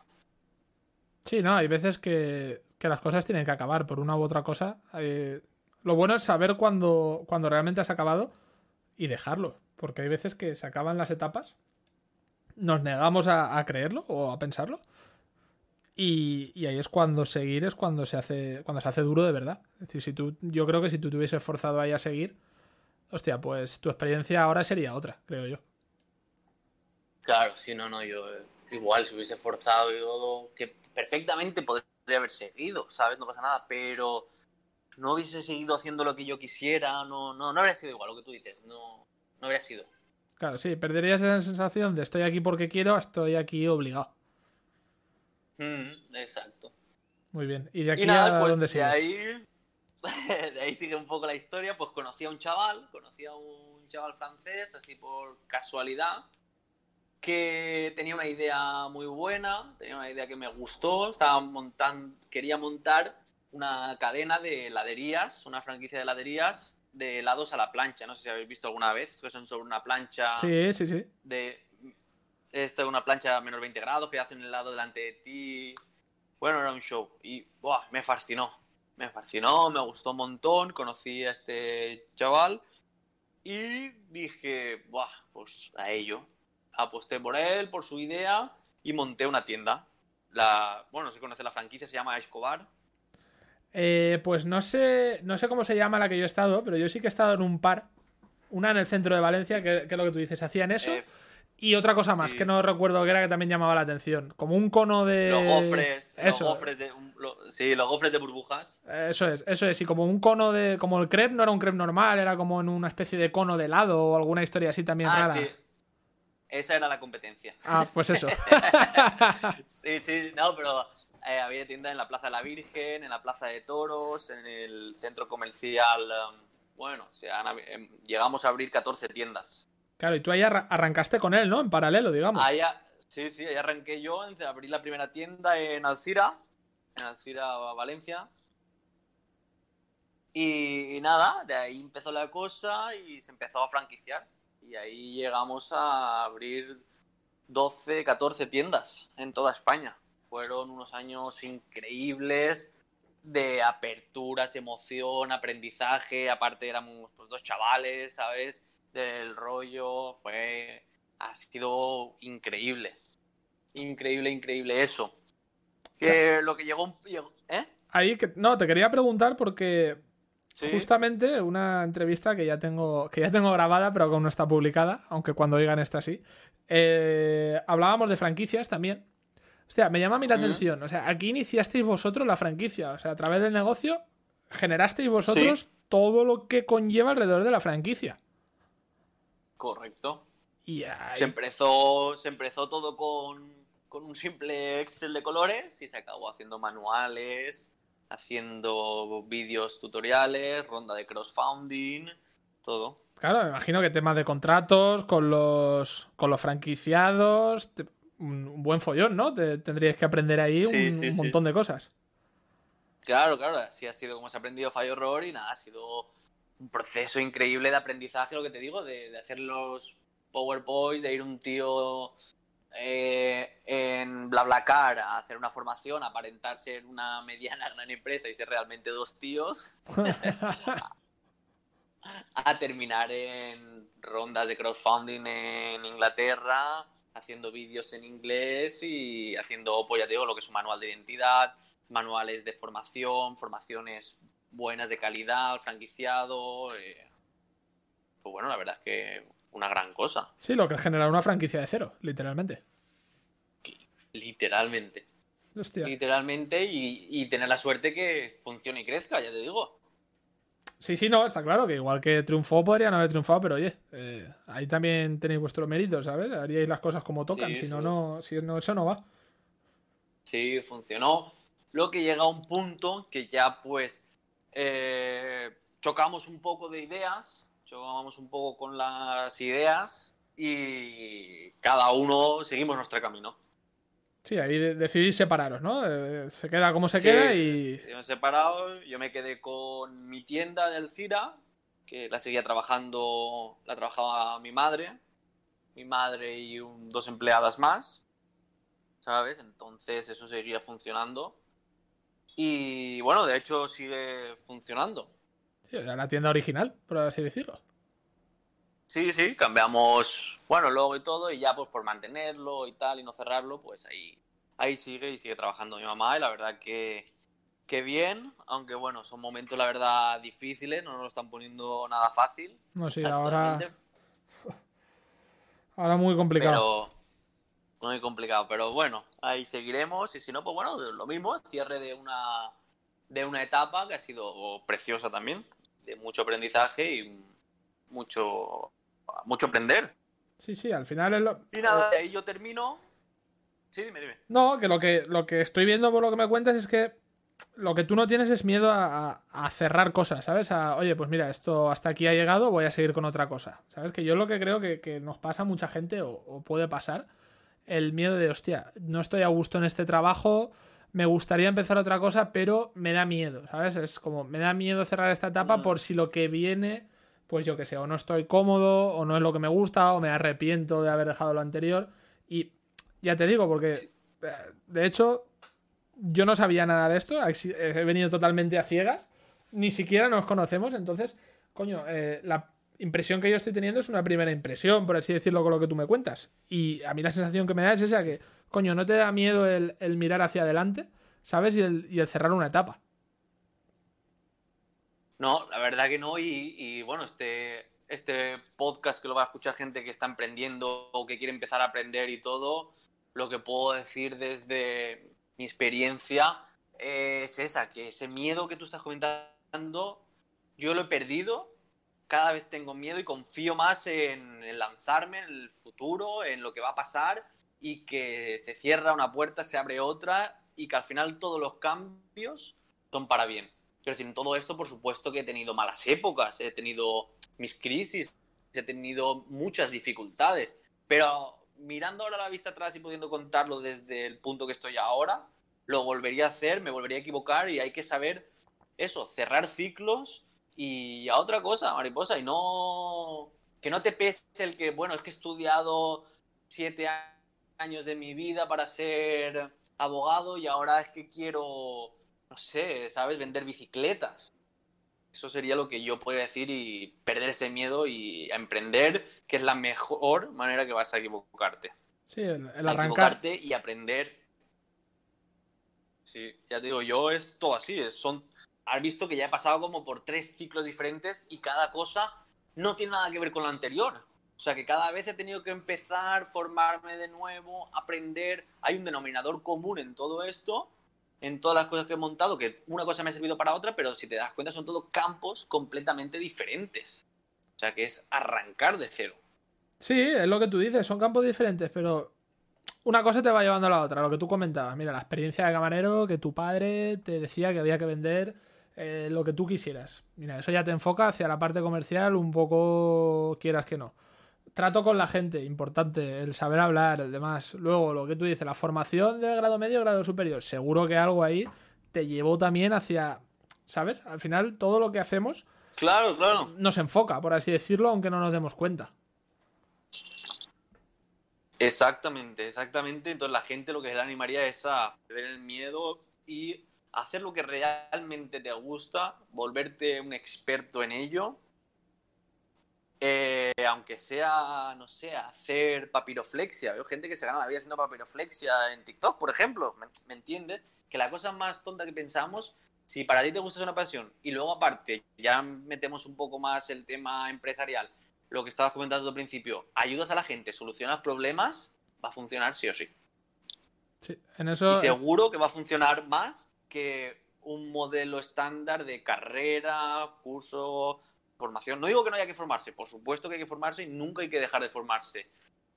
Sí, no, hay veces que, que las cosas tienen que acabar por una u otra cosa. Eh, lo bueno es saber cuándo, cuando realmente has acabado y dejarlo, porque hay veces que se acaban las etapas, nos negamos a, a creerlo o a pensarlo. Y, y, ahí es cuando seguir es cuando se hace cuando se hace duro de verdad. Es decir, si tú, yo creo que si tú te hubieses forzado ahí a seguir, hostia, pues tu experiencia ahora sería otra, creo yo. Claro, sí, no, no, yo eh, igual si hubiese forzado yo que perfectamente podría haber seguido, ¿sabes? No pasa nada, pero no hubiese seguido haciendo lo que yo quisiera, no, no, no habría sido igual lo que tú dices, no, no habría sido. Claro, sí, perderías esa sensación de estoy aquí porque quiero, estoy aquí obligado. Mm, exacto. Muy bien. ¿Y de aquí y nada, a pues, dónde de sigues? ahí, de ahí sigue un poco la historia, pues conocí a un chaval, conocí a un chaval francés, así por casualidad, que tenía una idea muy buena, tenía una idea que me gustó, estaba montando, quería montar una cadena de heladerías, una franquicia de heladerías de helados a la plancha. No sé si habéis visto alguna vez, que son sobre una plancha Sí, sí, sí. de esta una plancha a menos 20 grados que hace un helado delante de ti. Bueno, era un show y buah, me fascinó. Me fascinó, me gustó un montón, conocí a este chaval y dije, buah, pues a ello. Aposté por él, por su idea y monté una tienda. La, bueno, no sé si conoce la franquicia, se llama Escobar. Eh, pues no sé, no sé cómo se llama la que yo he estado, pero yo sí que he estado en un par. Una en el centro de Valencia, que, que es lo que tú dices, hacían eso. Eh, y otra cosa más, sí. que no recuerdo que era que también llamaba la atención. Como un cono de. los gofres, Eso. los gofres de, lo- sí, los gofres de burbujas. Eso es, eso es. Y como un cono de. Como el crepe no era un crepe normal, era como en una especie de cono de helado o alguna historia así también Ah, rara. sí. Esa era la competencia. Ah, pues eso. Sí, sí, no, pero eh, había tiendas en la Plaza de la Virgen, en la Plaza de Toros, en el centro comercial. um, bueno, o sea, em, llegamos a abrir 14 tiendas. claro, y tú ahí arra- arrancaste con él, ¿no? En paralelo, digamos. Ahí, sí, sí, ahí arranqué yo, abrí la primera tienda en Alcira, en Alcira, Valencia. Y, y nada, de ahí empezó la cosa y se empezó a franquiciar. Y ahí llegamos a abrir 12, 14 tiendas en toda España. Fueron unos años increíbles de aperturas, emoción, aprendizaje. Aparte éramos pues, dos chavales, ¿sabes? Del rollo. Fue... Ha sido increíble. Increíble, increíble eso. Que lo que llegó un... ¿Eh? Ahí, que, no, te quería preguntar porque Sí. justamente una entrevista que ya tengo que ya tengo grabada, pero que aún no está publicada, aunque cuando oigan esta sí. eh, hablábamos de franquicias también. Hostia, me llama a mí la atención. O sea, aquí iniciasteis vosotros la franquicia. O sea, a través del negocio generasteis vosotros Sí. todo lo que conlleva alrededor de la franquicia. Correcto. Y ahí- Se empezó, se empezó todo con, con un simple Excel de colores y se acabó haciendo manuales, haciendo vídeos tutoriales, ronda de crowdfunding, todo. Claro, me imagino que temas de contratos con los, con los franquiciados. te- un, buen follón, ¿no? Te- tendríais que aprender ahí Sí, un, sí, un sí. montón de cosas. Claro, claro, así ha sido como se ha aprendido fallo error y nada, ha sido un proceso increíble de aprendizaje, lo que te digo, de, de hacer los PowerPoint, de ir un tío eh, en BlaBlaCar a hacer una formación, aparentar ser una mediana gran empresa y ser realmente dos tíos, a terminar en rondas de crowdfunding en Inglaterra, haciendo vídeos en inglés y haciendo, pues ya digo, lo que es un manual de identidad, manuales de formación, formaciones buenas de calidad, franquiciado. eh, Pues bueno, la verdad es que una gran cosa, Sí, lo que es generar una franquicia de cero, literalmente. literalmente. Hostia. literalmente, y, y tener la suerte que funcione y crezca, ya te digo. Sí, sí, no, está claro que igual que triunfó podría no haber triunfado, pero oye, eh, ahí también tenéis vuestro mérito, ¿sabes? Haríais las cosas como tocan, Sí, si no, no, si no, eso no va. Sí, funcionó. Lo que llega a un punto que ya pues eh, chocamos un poco de ideas, chocamos un poco con las ideas y cada uno seguimos nuestro camino. Sí, ahí de- decidís separaros, ¿no? Eh, se queda como se Sí. queda y. Seguimos separados, yo me quedé con mi tienda de Alcira, que la seguía trabajando, la trabajaba mi madre, mi madre y un- dos empleadas más, ¿sabes? Entonces eso seguía funcionando. Y bueno, de hecho sigue funcionando. Era la tienda original, por así decirlo. Sí, sí, cambiamos, bueno, luego y todo, y ya pues por mantenerlo y tal, y no cerrarlo, pues ahí, ahí sigue y sigue trabajando mi mamá, y la verdad que, que bien, aunque bueno, son momentos, la verdad, difíciles, no nos lo están poniendo nada fácil. No, sí, ahora, ahora muy complicado. pero muy complicado, pero bueno, ahí seguiremos, y si no, pues bueno, lo mismo, cierre de una, de una etapa que ha sido preciosa también, de mucho aprendizaje y mucho, mucho aprender. Sí, sí, al final es lo. Y nada, de ahí yo termino. Sí, dime, dime. No, que lo que lo que estoy viendo por lo que me cuentas es que lo que tú no tienes es miedo a, a- a cerrar cosas, ¿sabes? A, oye, pues mira, esto hasta aquí ha llegado, voy a seguir con otra cosa. ¿Sabes? Que yo lo que creo que, que nos pasa a mucha gente, o, o puede pasar, el miedo de, hostia, no estoy a gusto en este trabajo, me gustaría empezar otra cosa, pero me da miedo, ¿sabes? Es como, me da miedo cerrar esta etapa por si lo que viene, pues yo que sé, o no estoy cómodo, o no es lo que me gusta, o me arrepiento de haber dejado lo anterior. Y ya te digo, porque eh, de hecho, yo no sabía nada de esto, he he venido totalmente a ciegas, ni siquiera nos conocemos, entonces, coño, eh, la impresión que yo estoy teniendo es una primera impresión, por así decirlo, con lo que tú me cuentas. Y a mí la sensación que me da es esa que, coño, no te da miedo el, mirar hacia adelante, ¿sabes? Y el, cerrar una etapa. No, la verdad que no. Y, y, bueno, este, este podcast que lo va a escuchar gente que está emprendiendo o que quiere empezar a aprender y todo, lo que puedo decir desde mi experiencia es esa, que ese miedo que tú estás comentando, yo lo he perdido. Cada vez tengo miedo y confío más en, lanzarme en el futuro, en lo que va a pasar y que se cierra una puerta, se abre otra y que al final todos los cambios son para bien. Quiero decir, en todo esto, por supuesto que he tenido malas épocas, he tenido mis crisis, he tenido muchas dificultades, pero mirando ahora la vista atrás y pudiendo contarlo desde el punto que estoy ahora, lo volvería a hacer, me volvería a equivocar y hay que saber eso, cerrar ciclos y a otra cosa, mariposa, y no que no te pese el que, bueno, es que he estudiado siete años de mi vida para ser abogado y ahora es que quiero no sé, ¿sabes? Vender bicicletas. Eso sería lo que yo podría decir y perder ese miedo y emprender, que es la mejor manera que vas a equivocarte. Sí, el, el A arrancar. equivocarte y aprender. Sí, ya te digo, yo es todo así. son, has visto que ya he pasado como por tres ciclos diferentes y cada cosa no tiene nada que ver con la anterior. O sea que cada vez he tenido que empezar, formarme de nuevo, aprender. Hay un denominador común en todo esto, en todas las cosas que he montado, que una cosa me ha servido para otra, pero si te das cuenta son todos campos completamente diferentes. O sea que es arrancar de cero. Sí, es lo que tú dices, son campos diferentes, pero una cosa te va llevando a la otra, lo que tú comentabas. Mira, la experiencia de camarero, que tu padre te decía que había que vender eh, lo que tú quisieras. Mira, eso ya te enfoca hacia la parte comercial un poco quieras que no. Trato con la gente, importante, el saber hablar, el demás. Luego, lo que tú dices, la formación de grado medio, grado superior. Seguro que algo ahí te llevó también hacia, ¿sabes? Al final, todo lo que hacemos Claro, claro. nos enfoca, por así decirlo, aunque no nos demos cuenta. Exactamente, exactamente. Entonces la gente lo que le animaría es a perder el miedo y hacer lo que realmente te gusta, volverte un experto en ello. Eh, aunque sea, no sé, hacer papiroflexia. Veo gente que se gana la vida haciendo papiroflexia en TikTok, por ejemplo. ¿Me, me entiendes? Que la cosa más tonta que pensamos, si para ti te gusta es una pasión y luego aparte ya metemos un poco más el tema empresarial, lo que estabas comentando al principio, ayudas a la gente, solucionas problemas, va a funcionar sí o sí. Sí, en eso. Y seguro que va a funcionar más que un modelo estándar de carrera, curso, formación. No digo que no haya que formarse, por supuesto que hay que formarse y nunca hay que dejar de formarse.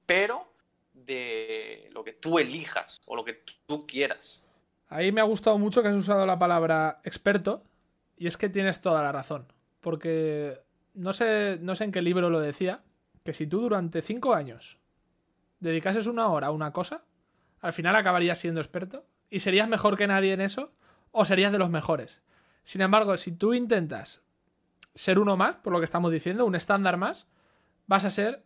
Pero de lo que tú elijas o lo que tú quieras. Ahí me ha gustado mucho que has usado la palabra experto y es que tienes toda la razón. Porque no sé, no sé en qué libro lo decía, que si tú durante cinco años dedicases una hora a una cosa, al final acabarías siendo experto y serías mejor que nadie en eso o serías de los mejores. Sin embargo, si tú intentas ser uno más, por lo que estamos diciendo, un estándar más, vas a ser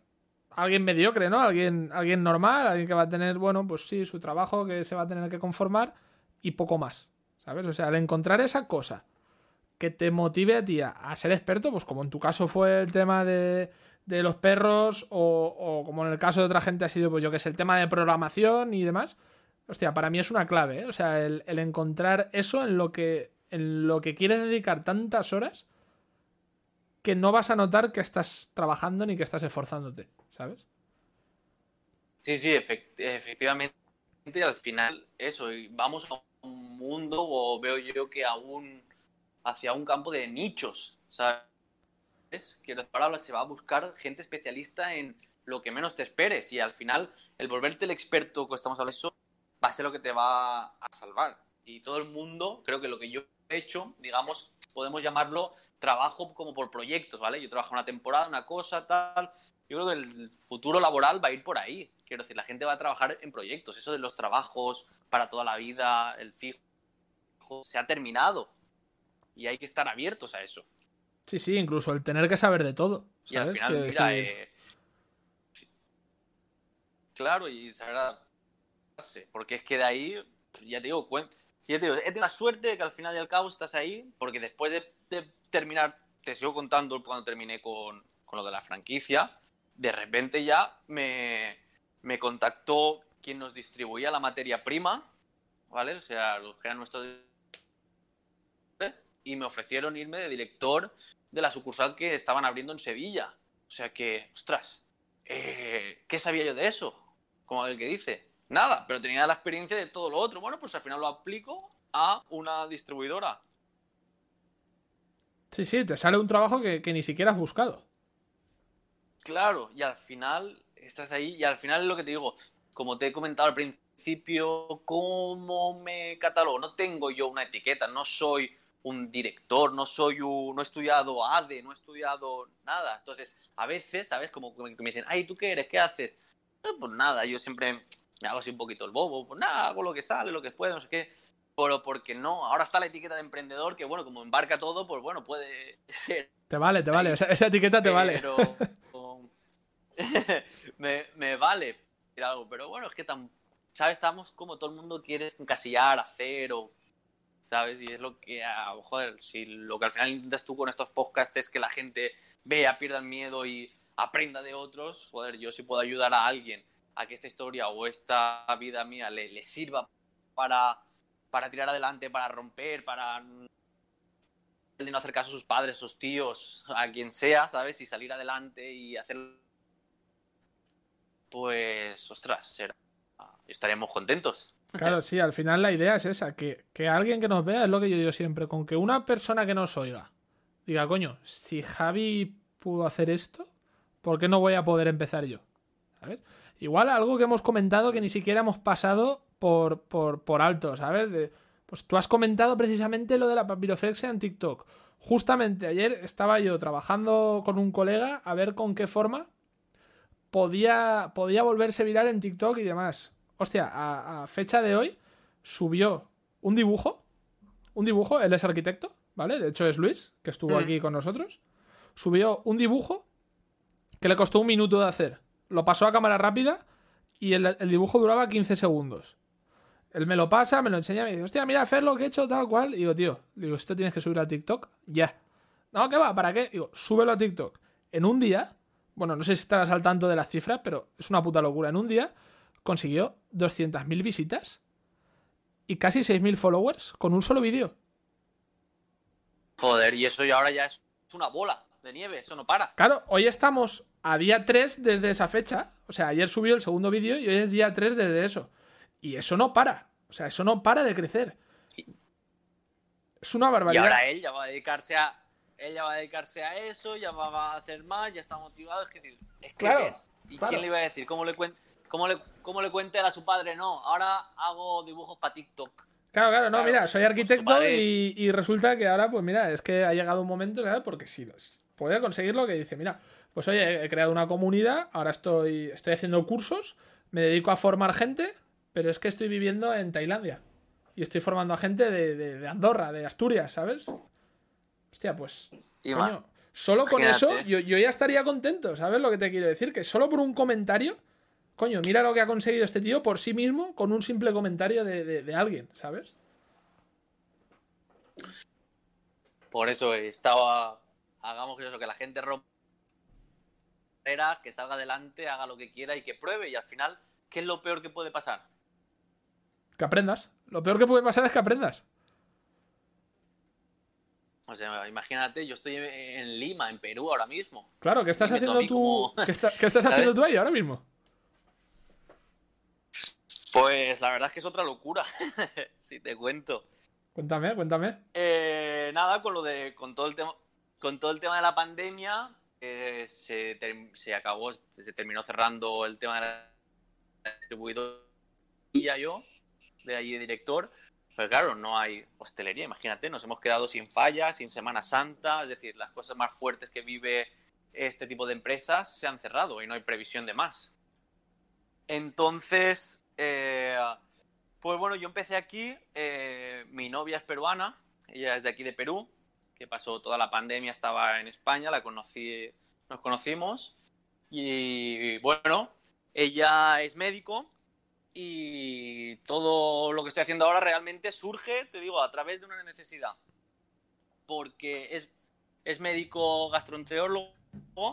alguien mediocre, ¿no? Alguien, alguien normal, alguien que va a tener, bueno, pues sí, su trabajo que se va a tener que conformar y poco más, ¿sabes? O sea, al encontrar esa cosa que te motive a ti a, ser experto, pues como en tu caso fue el tema de, de los perros o, como en el caso de otra gente ha sido, pues yo que sé, el tema de programación y demás, hostia, para mí es una clave, ¿eh? O sea, el, encontrar eso en lo que en lo que quieres dedicar tantas horas que no vas a notar que estás trabajando ni que estás esforzándote, ¿sabes? Sí, sí, efectivamente. Al final, eso, vamos a un mundo, o veo yo que aún hacia un campo de nichos, ¿sabes? Que las palabras se va a buscar gente especialista en lo que menos te esperes y al final el volverte el experto que estamos hablando va a ser lo que te va a salvar. Y todo el mundo, creo que lo que yo he hecho, digamos, podemos llamarlo trabajo como por proyectos, ¿vale? Yo trabajo una temporada, una cosa, tal. Yo creo que el futuro laboral va a ir por ahí. Quiero decir, la gente va a trabajar en proyectos. Eso de los trabajos para toda la vida, el fijo, se ha terminado. Y hay que estar abiertos a eso. Sí, sí, incluso el tener que saber de todo. Y al final, mira, eh, claro, y saber porque es que de ahí, ya te digo, si ya he tenido suerte de que al final y al cabo estás ahí, porque después de de terminar, te sigo contando cuando terminé con, con lo de la franquicia, de repente ya me, me, contactó quien nos distribuía la materia prima, ¿vale? O sea, los que eran nuestros... Y me ofrecieron irme de director de la sucursal que estaban abriendo en Sevilla. O sea que, ostras, eh, ¿qué sabía yo de eso? Como el que dice, nada, pero tenía la experiencia de todo lo otro. Bueno, pues al final lo aplico a una distribuidora. Sí, sí, te sale un trabajo que, ni siquiera has buscado. Claro, y al final estás ahí, y al final es lo que te digo, como te he comentado al principio, ¿cómo me catalogo? No tengo yo una etiqueta, no soy un director, no soy un, no he estudiado ADE, no he estudiado nada. Entonces, a veces, ¿sabes? Como que me dicen, ay, ¿tú qué eres? ¿Qué haces? Eh, pues nada, yo siempre me hago así un poquito el bobo, pues nada, hago lo que sale, lo que puedo, no sé qué pero porque no. Ahora está la etiqueta de emprendedor que, bueno, como embarca todo, pues bueno, puede ser. Te vale, te vale. Esa, etiqueta te vale. Pero. me, me vale algo, pero bueno, es que tan. ¿Sabes? Estamos como todo el mundo quiere encasillar, hacer o. ¿Sabes? Y es lo que. Ah, joder, si lo que al final intentas tú con estos podcasts es que la gente vea, pierda el miedo y aprenda de otros, joder, yo si puedo ayudar a alguien a que esta historia o esta vida mía le, sirva para para tirar adelante, para romper, para no hacer caso a sus padres, a sus tíos, a quien sea, ¿sabes? Y salir adelante y hacer... Pues, ostras, será... estaríamos contentos. Claro, sí, al final la idea es esa, que, que alguien que nos vea es lo que yo digo siempre, con que una persona que nos oiga diga, coño, si Javi pudo hacer esto, ¿por qué no voy a poder empezar yo? ¿Sabes? Igual algo que hemos comentado que ni siquiera hemos pasado por, por, por alto, ¿sabes? pues tú has comentado precisamente lo de la papiroflexia en TikTok. Justamente ayer estaba yo trabajando con un colega a ver con qué forma podía, podía volverse viral en TikTok y demás. Hostia, a, fecha de hoy subió un dibujo. Un dibujo, él es arquitecto, ¿vale? De hecho es Luis, que estuvo aquí con nosotros. Subió un dibujo que le costó un minuto de hacer. Lo pasó a cámara rápida y el, el dibujo duraba 15 segundos. Él me lo pasa, me lo enseña, me dice, hostia, mira, hacer lo que he hecho, tal cual. Y digo, tío, digo, esto tienes que subir a TikTok ya. No, ¿qué va? ¿Para qué? Digo, súbelo a TikTok. En un día, bueno, no sé si estarás al tanto de las cifras, pero es una puta locura. En un día consiguió 200.000 visitas y casi 6.000 followers con un solo vídeo. Joder, y eso ya ahora ya es una bola de nieve, eso no para. Claro, hoy estamos a día 3 desde esa fecha. O sea, ayer subió el segundo vídeo y hoy es día 3 desde eso. Y eso no para. O sea, eso no para de crecer. Es una barbaridad. Y ahora él ya va a dedicarse a. Ella va a dedicarse a eso, ya va a hacer más, ya está motivado. Es que, es que Claro, es. ¿Y claro. quién le iba a decir? ¿Cómo le, cuen- cómo, le, ¿Cómo le cuente a su padre? No, ahora hago dibujos para TikTok. Claro, claro, no, Claro, mira, soy pues arquitecto y resulta que ahora, pues mira, es que ha llegado un momento, ¿sabes? Porque si puede conseguirlo, que dice, mira, pues oye, he creado una comunidad, ahora estoy, estoy haciendo cursos, me dedico a formar gente, pero es que estoy viviendo en Tailandia. Y estoy formando a gente de, de- de Andorra, de Asturias, ¿sabes? Hostia, pues. Y coño, solo con eso yo, yo ya estaría contento, ¿sabes lo que te quiero decir? Que solo por un comentario, coño, mira lo que ha conseguido este tío por sí mismo con un simple comentario de, de- de alguien, ¿sabes? Por eso estaba. Hagamos que eso, que la gente rompa. Que salga adelante, haga lo que quiera y que pruebe. Y al final, ¿qué es lo peor que puede pasar? Que aprendas. Lo peor que puede pasar es que aprendas. O sea, imagínate, yo estoy en Lima, en Perú ahora mismo. Claro, ¿qué estás haciendo tú? ¿Qué, está- qué estás haciendo tú ahí ahora mismo? Pues la verdad es que es otra locura, si te cuento. Cuéntame, cuéntame. Eh, nada, con lo de. con todo el tema. Con todo el tema de la pandemia. eh, se, se acabó. Se terminó cerrando el tema de la distribuidora y yo, de allí de director. Pero claro, no hay hostelería, imagínate, nos hemos quedado sin fallas, sin Semana Santa, es decir, las cosas más fuertes que vive este tipo de empresas se han cerrado y no hay previsión de más. Entonces, eh, pues bueno, yo empecé aquí, eh, mi novia es peruana, ella es de aquí de Perú, que pasó toda la pandemia, estaba en España, la conocí, nos conocimos y bueno, ella es médico y todo lo que estoy haciendo ahora realmente surge, te digo, a través de una necesidad, porque es, es médico gastroenterólogo,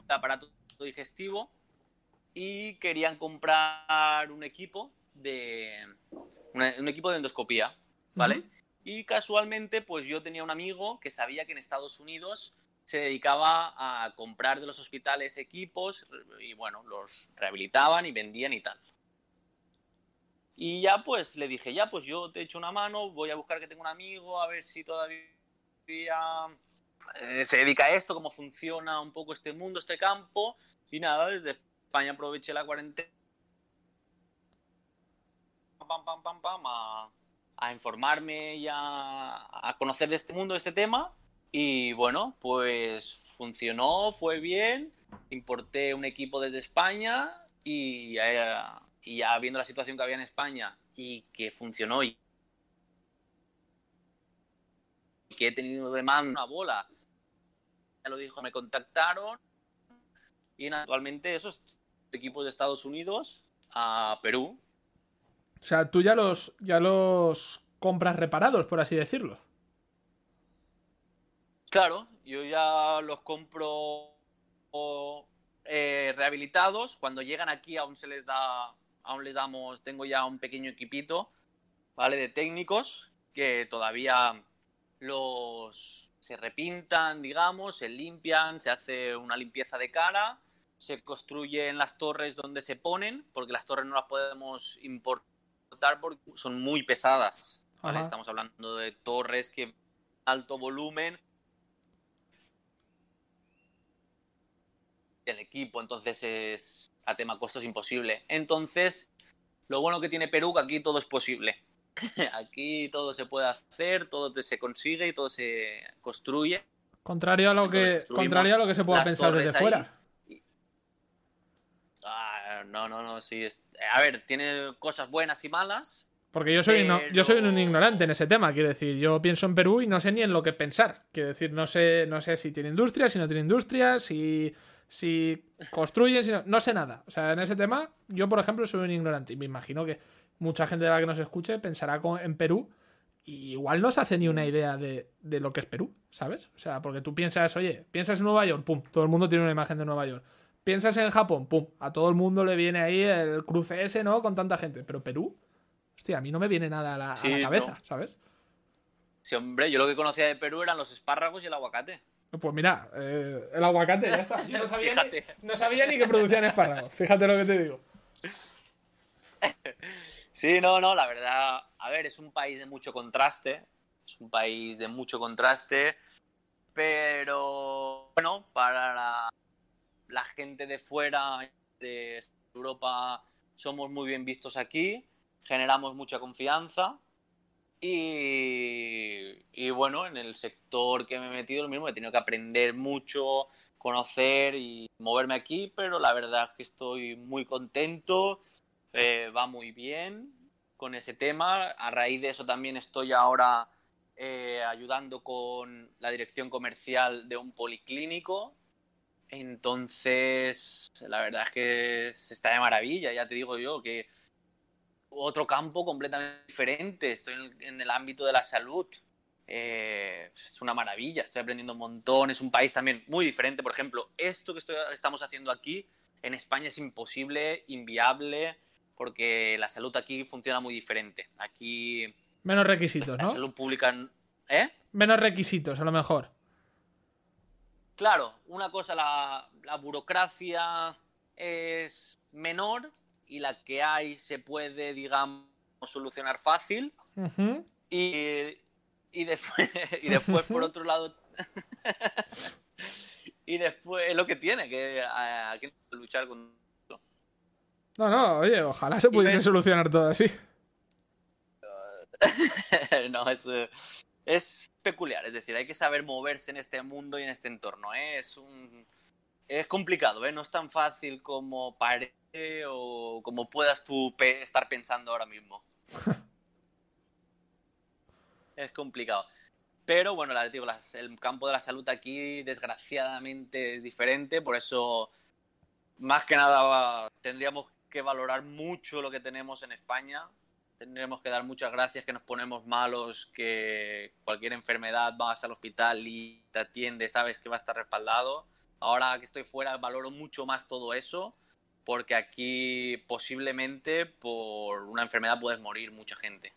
de aparato digestivo y querían comprar un equipo de un equipo de endoscopía, ¿vale? Y casualmente, pues yo tenía un amigo que sabía que en Estados Unidos se dedicaba a comprar de los hospitales equipos y bueno, los rehabilitaban y vendían y tal. Y ya pues le dije, ya pues yo te echo una mano, voy a buscar que tengo un amigo, a ver si todavía eh, se dedica a esto, cómo funciona un poco este mundo, este campo. Y nada, desde España aproveché la cuarentena pam, pam, pam, pam, a informarme y a, conocer de este mundo, de este tema. Y bueno, pues funcionó, fue bien. Importé un equipo desde España y, eh, y ya viendo la situación que había en España y que funcionó y que he tenido demanda una bola, ya lo dijo, me contactaron y actualmente esos equipos de Estados Unidos a Perú O sea, tú ya los, ya los compras reparados, por así decirlo. Claro, yo ya los compro eh, rehabilitados. Cuando llegan aquí aún se les da, aún les damos, tengo ya un pequeño equipito, ¿vale? De técnicos que todavía los se repintan, digamos, se limpian, se hace una limpieza de cara, se construyen las torres donde se ponen, porque las torres no las podemos importar porque son muy pesadas. Estamos hablando de torres que alto volumen el equipo, entonces es a tema costos imposible. Entonces, lo bueno que tiene Perú que aquí todo es posible. aquí todo se puede hacer, todo se consigue y todo se construye. Contrario a lo Entonces, que, contrario a lo que se pueda pensar desde ahí. fuera. Ah, no, no, no, sí. es- A ver, tiene cosas buenas y malas. Porque yo soy, yo soy un ignorante en ese tema, quiero decir, yo pienso en Perú y no sé ni en lo que pensar. Quiero decir, no sé, no sé si tiene industria, si no tiene industria, si, si construyen, si no, no sé nada. O sea, en ese tema, yo, por ejemplo, soy un ignorante. Y me imagino que mucha gente de la que nos escuche pensará en Perú y igual no se hace ni una idea de, de lo que es Perú, ¿sabes? O sea, porque tú piensas, oye, piensas en Nueva York, pum, todo el mundo tiene una imagen de Nueva York. Piensas en Japón, pum, a todo el mundo le viene ahí el cruce ese, ¿no? Con tanta gente. Pero Perú, hostia, a mí no me viene nada a la, a Sí, la cabeza, no. ¿sabes? Sí, hombre, yo lo que conocía de Perú eran los espárragos y el aguacate. Pues mira, eh, el aguacate, ya está. Yo no sabía, ni, no sabía ni que producían espárragos. Fíjate lo que te digo. Sí, no, no, la verdad, a ver, es un país de mucho contraste, es un país de mucho contraste, pero bueno, para la, la gente de fuera, de Europa, somos muy bien vistos aquí, generamos mucha confianza y, y, bueno, en el sector que me he metido lo mismo, he tenido que aprender mucho, conocer y moverme aquí, pero la verdad es que estoy muy contento eh, va muy bien con ese tema. A raíz de eso también estoy ahora eh, ayudando con la dirección comercial de un policlínico. Entonces, la verdad es que se está de maravilla, ya te digo yo, que otro campo completamente diferente. Estoy en el ámbito de la salud. Eh, es una maravilla, estoy aprendiendo un montón. Es un país también muy diferente. Por ejemplo, esto que estamos haciendo aquí en España es imposible, inviable porque la salud aquí funciona muy diferente. Aquí. Menos requisitos, ¿no? La salud pública. ¿Eh? Menos requisitos, a lo mejor. Claro, una cosa, la, burocracia es menor y la que hay se puede, digamos, solucionar fácil. y, y, después, y después, por otro lado. y después es lo que tiene, que hay que luchar con no, no, oye, ojalá se pudiese solucionar todo así. no, es, es peculiar, es decir, hay que saber moverse en este mundo y en este entorno. ¿eh? Es un es complicado, ¿eh? no es tan fácil como parece o como puedas tú estar pensando ahora mismo. es complicado. Pero bueno, digo, el campo de la salud aquí desgraciadamente es diferente, por eso más que nada tendríamos que valorar mucho lo que tenemos en España. Tendremos que dar muchas gracias que nos ponemos malos, que cualquier enfermedad vas al hospital y te atiende, sabes que va a estar respaldado. Ahora que estoy fuera valoro mucho más todo eso, porque aquí posiblemente por una enfermedad puedes morir mucha gente.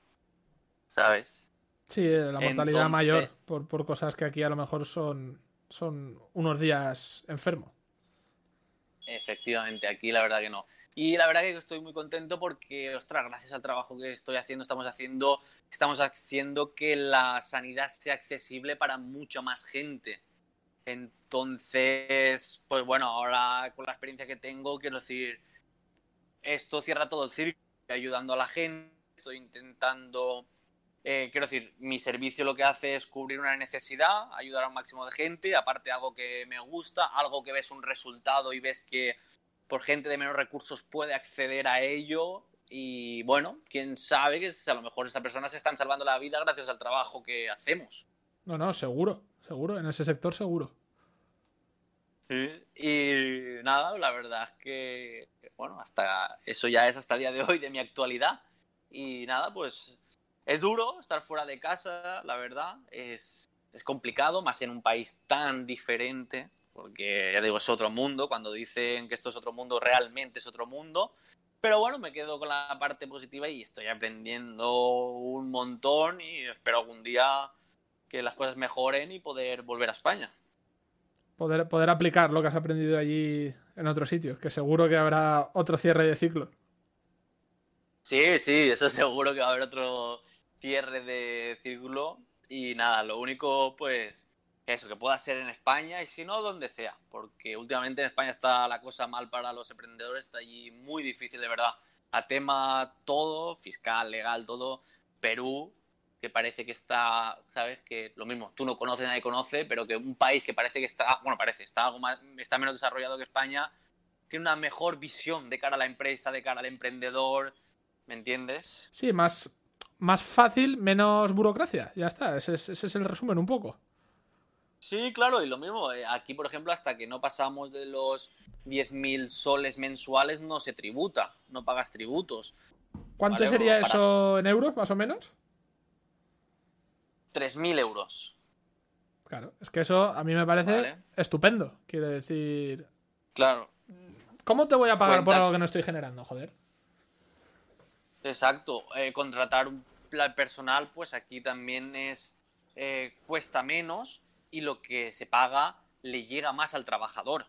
¿Sabes? Sí, la mortalidad mayor por, por, cosas que aquí a lo mejor son, son unos días enfermo. Efectivamente, aquí la verdad que no. Y la verdad que estoy muy contento porque, ostras, gracias al trabajo que estoy haciendo, estamos haciendo, estamos haciendo que la sanidad sea accesible para mucha más gente. Entonces, pues bueno, ahora con la experiencia que tengo, quiero decir, esto cierra todo el circo, ayudando a la gente, estoy intentando, eh, quiero decir, mi servicio lo que hace es cubrir una necesidad, ayudar a un máximo de gente, aparte algo que me gusta, algo que ves un resultado y ves que por gente de menos recursos puede acceder a ello y bueno, quién sabe que a lo mejor esas personas se están salvando la vida gracias al trabajo que hacemos. No, no, seguro, seguro, en ese sector seguro. Sí, y nada, la verdad es que, bueno, hasta eso ya es hasta el día de hoy de mi actualidad. Y nada, pues es duro estar fuera de casa, la verdad, es, es complicado, más en un país tan diferente porque ya digo, es otro mundo, cuando dicen que esto es otro mundo, realmente es otro mundo. Pero bueno, me quedo con la parte positiva y estoy aprendiendo un montón y espero algún día que las cosas mejoren y poder volver a España. Poder, poder aplicar lo que has aprendido allí en otros sitios, que seguro que habrá otro cierre de ciclo. Sí, sí, eso seguro que va a haber otro cierre de círculo. Y nada, lo único, pues, eso, que pueda ser en España y si no, donde sea, porque últimamente en España está la cosa mal para los emprendedores, está allí muy difícil de verdad. A tema todo, fiscal, legal, todo, Perú, que parece que está, ¿sabes? Que lo mismo, tú no conoces, nadie conoce, pero que un país que parece que está, bueno, parece, está algo más, está menos desarrollado que España, tiene una mejor visión de cara a la empresa, de cara al emprendedor, ¿me entiendes? Sí, más, más fácil, menos burocracia, ya está, ese es el resumen un poco. Sí, claro, y lo mismo. Eh, aquí, por ejemplo, hasta que no pasamos de los 10.000 soles mensuales no se tributa, no pagas tributos. ¿Cuánto sería eso en euros, más o menos? 3.000 euros. Claro, es que eso a mí me parece estupendo, quiero decir. Claro. ¿Cómo te voy a pagar por algo que no estoy generando, joder? Exacto. Eh, contratar un plan personal, pues aquí también es. Eh, cuesta menos y lo que se paga le llega más al trabajador.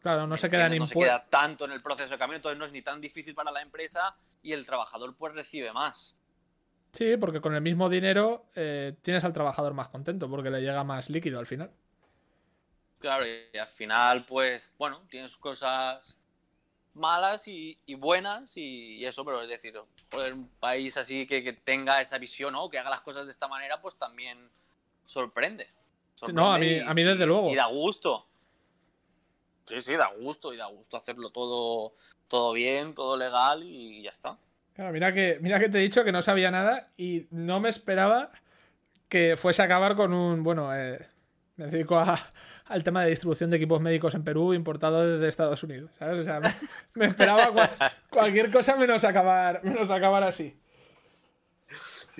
Claro, no se queda No se queda tanto en el proceso de cambio, entonces no es ni tan difícil para la empresa y el trabajador pues recibe más. Sí, porque con el mismo dinero eh, tienes al trabajador más contento porque le llega más líquido al final. Claro, y al final, pues, bueno, tienes cosas malas y, buenas y, eso, pero es decir, joder, un país así que, tenga esa visión, ¿no? Que haga las cosas de esta manera, pues también sorprende. No, a mí, a mí desde luego. Y da gusto. Sí, sí, da gusto y da gusto hacerlo todo, todo bien, todo legal y ya está. Claro, mira que, mira que te he dicho que no sabía nada y no me esperaba que fuese a acabar con un, bueno, eh, me dedico al tema de distribución de equipos médicos en Perú importados desde Estados Unidos, ¿sabes? O sea, me, esperaba cualquier cosa menos acabar, menos acabar así.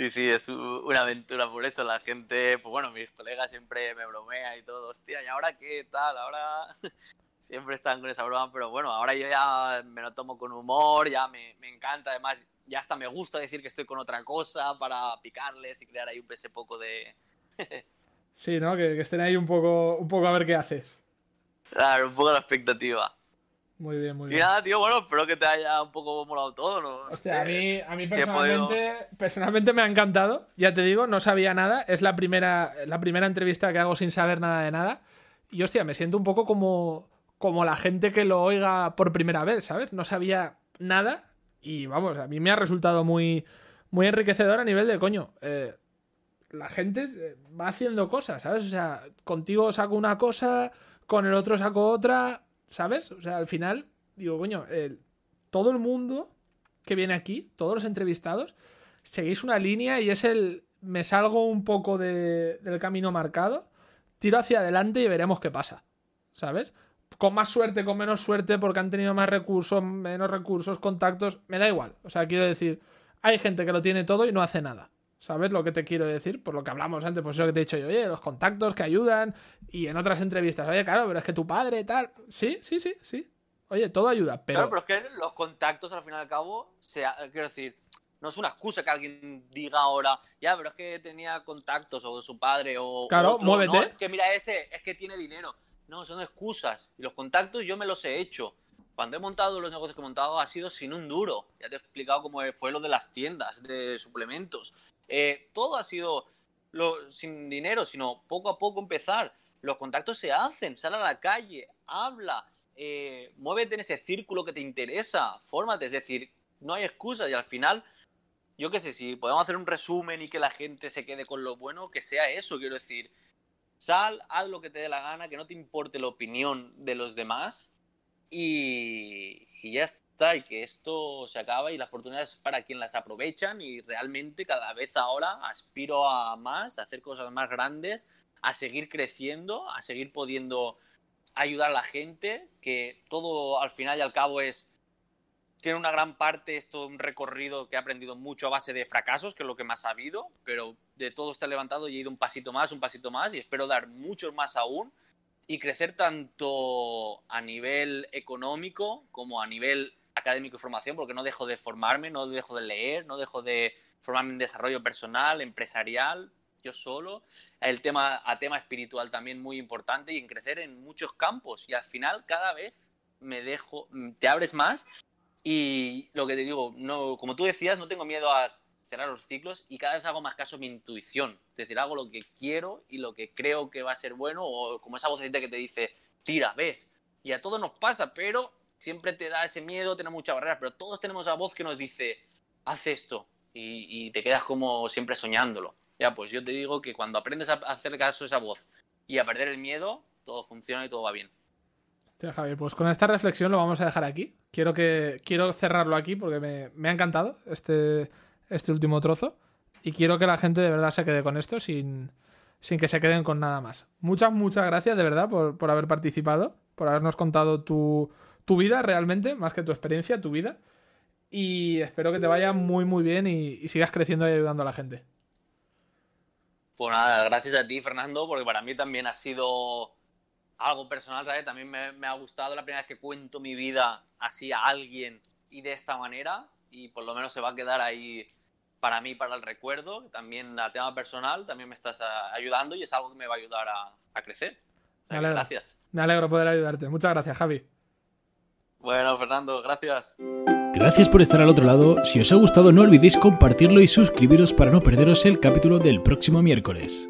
Sí, sí, es una aventura, por eso la gente, pues bueno, mis colegas siempre me bromean y todo, hostia, ¿y ahora qué tal? Ahora siempre están con esa broma, pero bueno, ahora yo ya me lo tomo con humor, ya me, me, encanta, además ya hasta me gusta decir que estoy con otra cosa para picarles y crear ahí un ese poco de... sí, ¿no? Que, estén ahí un poco, un poco a ver qué haces. Claro, un poco la expectativa. Muy bien, muy bien. Y nada, tío, bueno, espero que te haya un poco molado todo, ¿no? Hostia, a mí, a mí personalmente, personalmente me ha encantado, ya te digo, no sabía nada, es la primera, la primera entrevista que hago sin saber nada de nada. Y hostia, me siento un poco como, como la gente que lo oiga por primera vez, ¿sabes? No sabía nada y vamos, a mí me ha resultado muy, muy enriquecedor a nivel de coño. Eh, la gente eh, va haciendo cosas, ¿sabes? O sea, contigo saco una cosa, con el otro saco otra, ¿sabes? O sea, al final, digo, coño, todo el mundo que viene aquí, todos los entrevistados, seguís una línea y es el. Me salgo un poco del camino marcado, tiro hacia adelante y veremos qué pasa, ¿sabes? con más suerte, con menos suerte, porque han tenido más recursos, menos recursos, contactos, me da igual. O sea, quiero decir, hay gente que lo tiene todo y no hace nada. ¿Sabes lo que te quiero decir? Por lo que hablamos antes, pues eso que te he dicho yo, oye, los contactos que ayudan y en otras entrevistas, oye, claro, pero es que tu padre tal. Sí, sí, sí, sí. Oye, todo ayuda, pero... Claro, pero es que los contactos al fin y al cabo, quiero decir, no es una excusa que alguien diga ahora, ya, pero es que tenía contactos o su padre o... Claro, muévete. es que mira ese, es que tiene dinero. No, son excusas. Y los contactos yo me los he hecho. Cuando he montado los negocios que he montado ha sido sin un duro. Ya te he explicado cómo fue lo de las tiendas de suplementos. Eh, todo ha sido lo, sin dinero, sino poco a poco empezar. Los contactos se hacen, sal a la calle, habla, eh, muévete en ese círculo que te interesa, fórmate. Es decir, no hay excusas y al final, yo qué sé, si podemos hacer un resumen y que la gente se quede con lo bueno, que sea eso, quiero decir Sal, haz lo que te dé la gana, que no te importe la opinión de los demás y, ya está, y que esto se acaba y las oportunidades para quien las aprovechan y realmente cada vez ahora aspiro a más, a hacer cosas más grandes, a seguir creciendo, a seguir pudiendo ayudar a la gente, que todo al final y al cabo es tiene una gran parte, esto un recorrido que he aprendido mucho a base de fracasos, que es lo que más ha habido, pero de todo está levantado y he ido un pasito más, un pasito más, y espero dar muchos más aún y crecer tanto a nivel económico como a nivel académico y formación, porque no dejo de formarme, no dejo de leer, no dejo de formarme en desarrollo personal, empresarial, yo solo, el tema a tema espiritual también muy importante y en crecer en muchos campos y al final cada vez me dejo, te abres más y lo que te digo, no, como tú decías, no tengo miedo a cerrar los ciclos y cada vez hago más caso a mi intuición. Es decir, hago lo que quiero y lo que creo que va a ser bueno, o como esa vocecita que te dice, tira, ves. Y a todos nos pasa, pero siempre te da ese miedo, tener muchas barreras, pero todos tenemos esa voz que nos dice, haz esto, y, te quedas como siempre soñándolo. Ya, pues yo te digo que cuando aprendes a hacer caso a esa voz y a perder el miedo, todo funciona y todo va bien. Javier, pues con esta reflexión lo vamos a dejar aquí. Quiero, que, quiero cerrarlo aquí porque me, ha encantado este, este último trozo y quiero que la gente de verdad se quede con esto sin, sin que se queden con nada más. Muchas, muchas gracias de verdad por, haber participado, por habernos contado tu, vida realmente, más que tu experiencia, tu vida. Y espero que te vaya muy, muy bien y, y sigas creciendo y ayudando a la gente. Pues nada, gracias a ti, Fernando, porque para mí también ha sido algo personal, ¿sabes? También me, ha gustado la primera vez que cuento mi vida así a alguien y de esta manera y por lo menos se va a quedar ahí para mí, para el recuerdo. También a tema personal, también me estás ayudando y es algo que me va a ayudar a, crecer. gracias. Me alegro poder ayudarte. Muchas gracias, Javi. Bueno, Fernando, gracias. Gracias por estar al otro lado. Si os ha gustado no olvidéis compartirlo y suscribiros para no perderos el capítulo del próximo miércoles.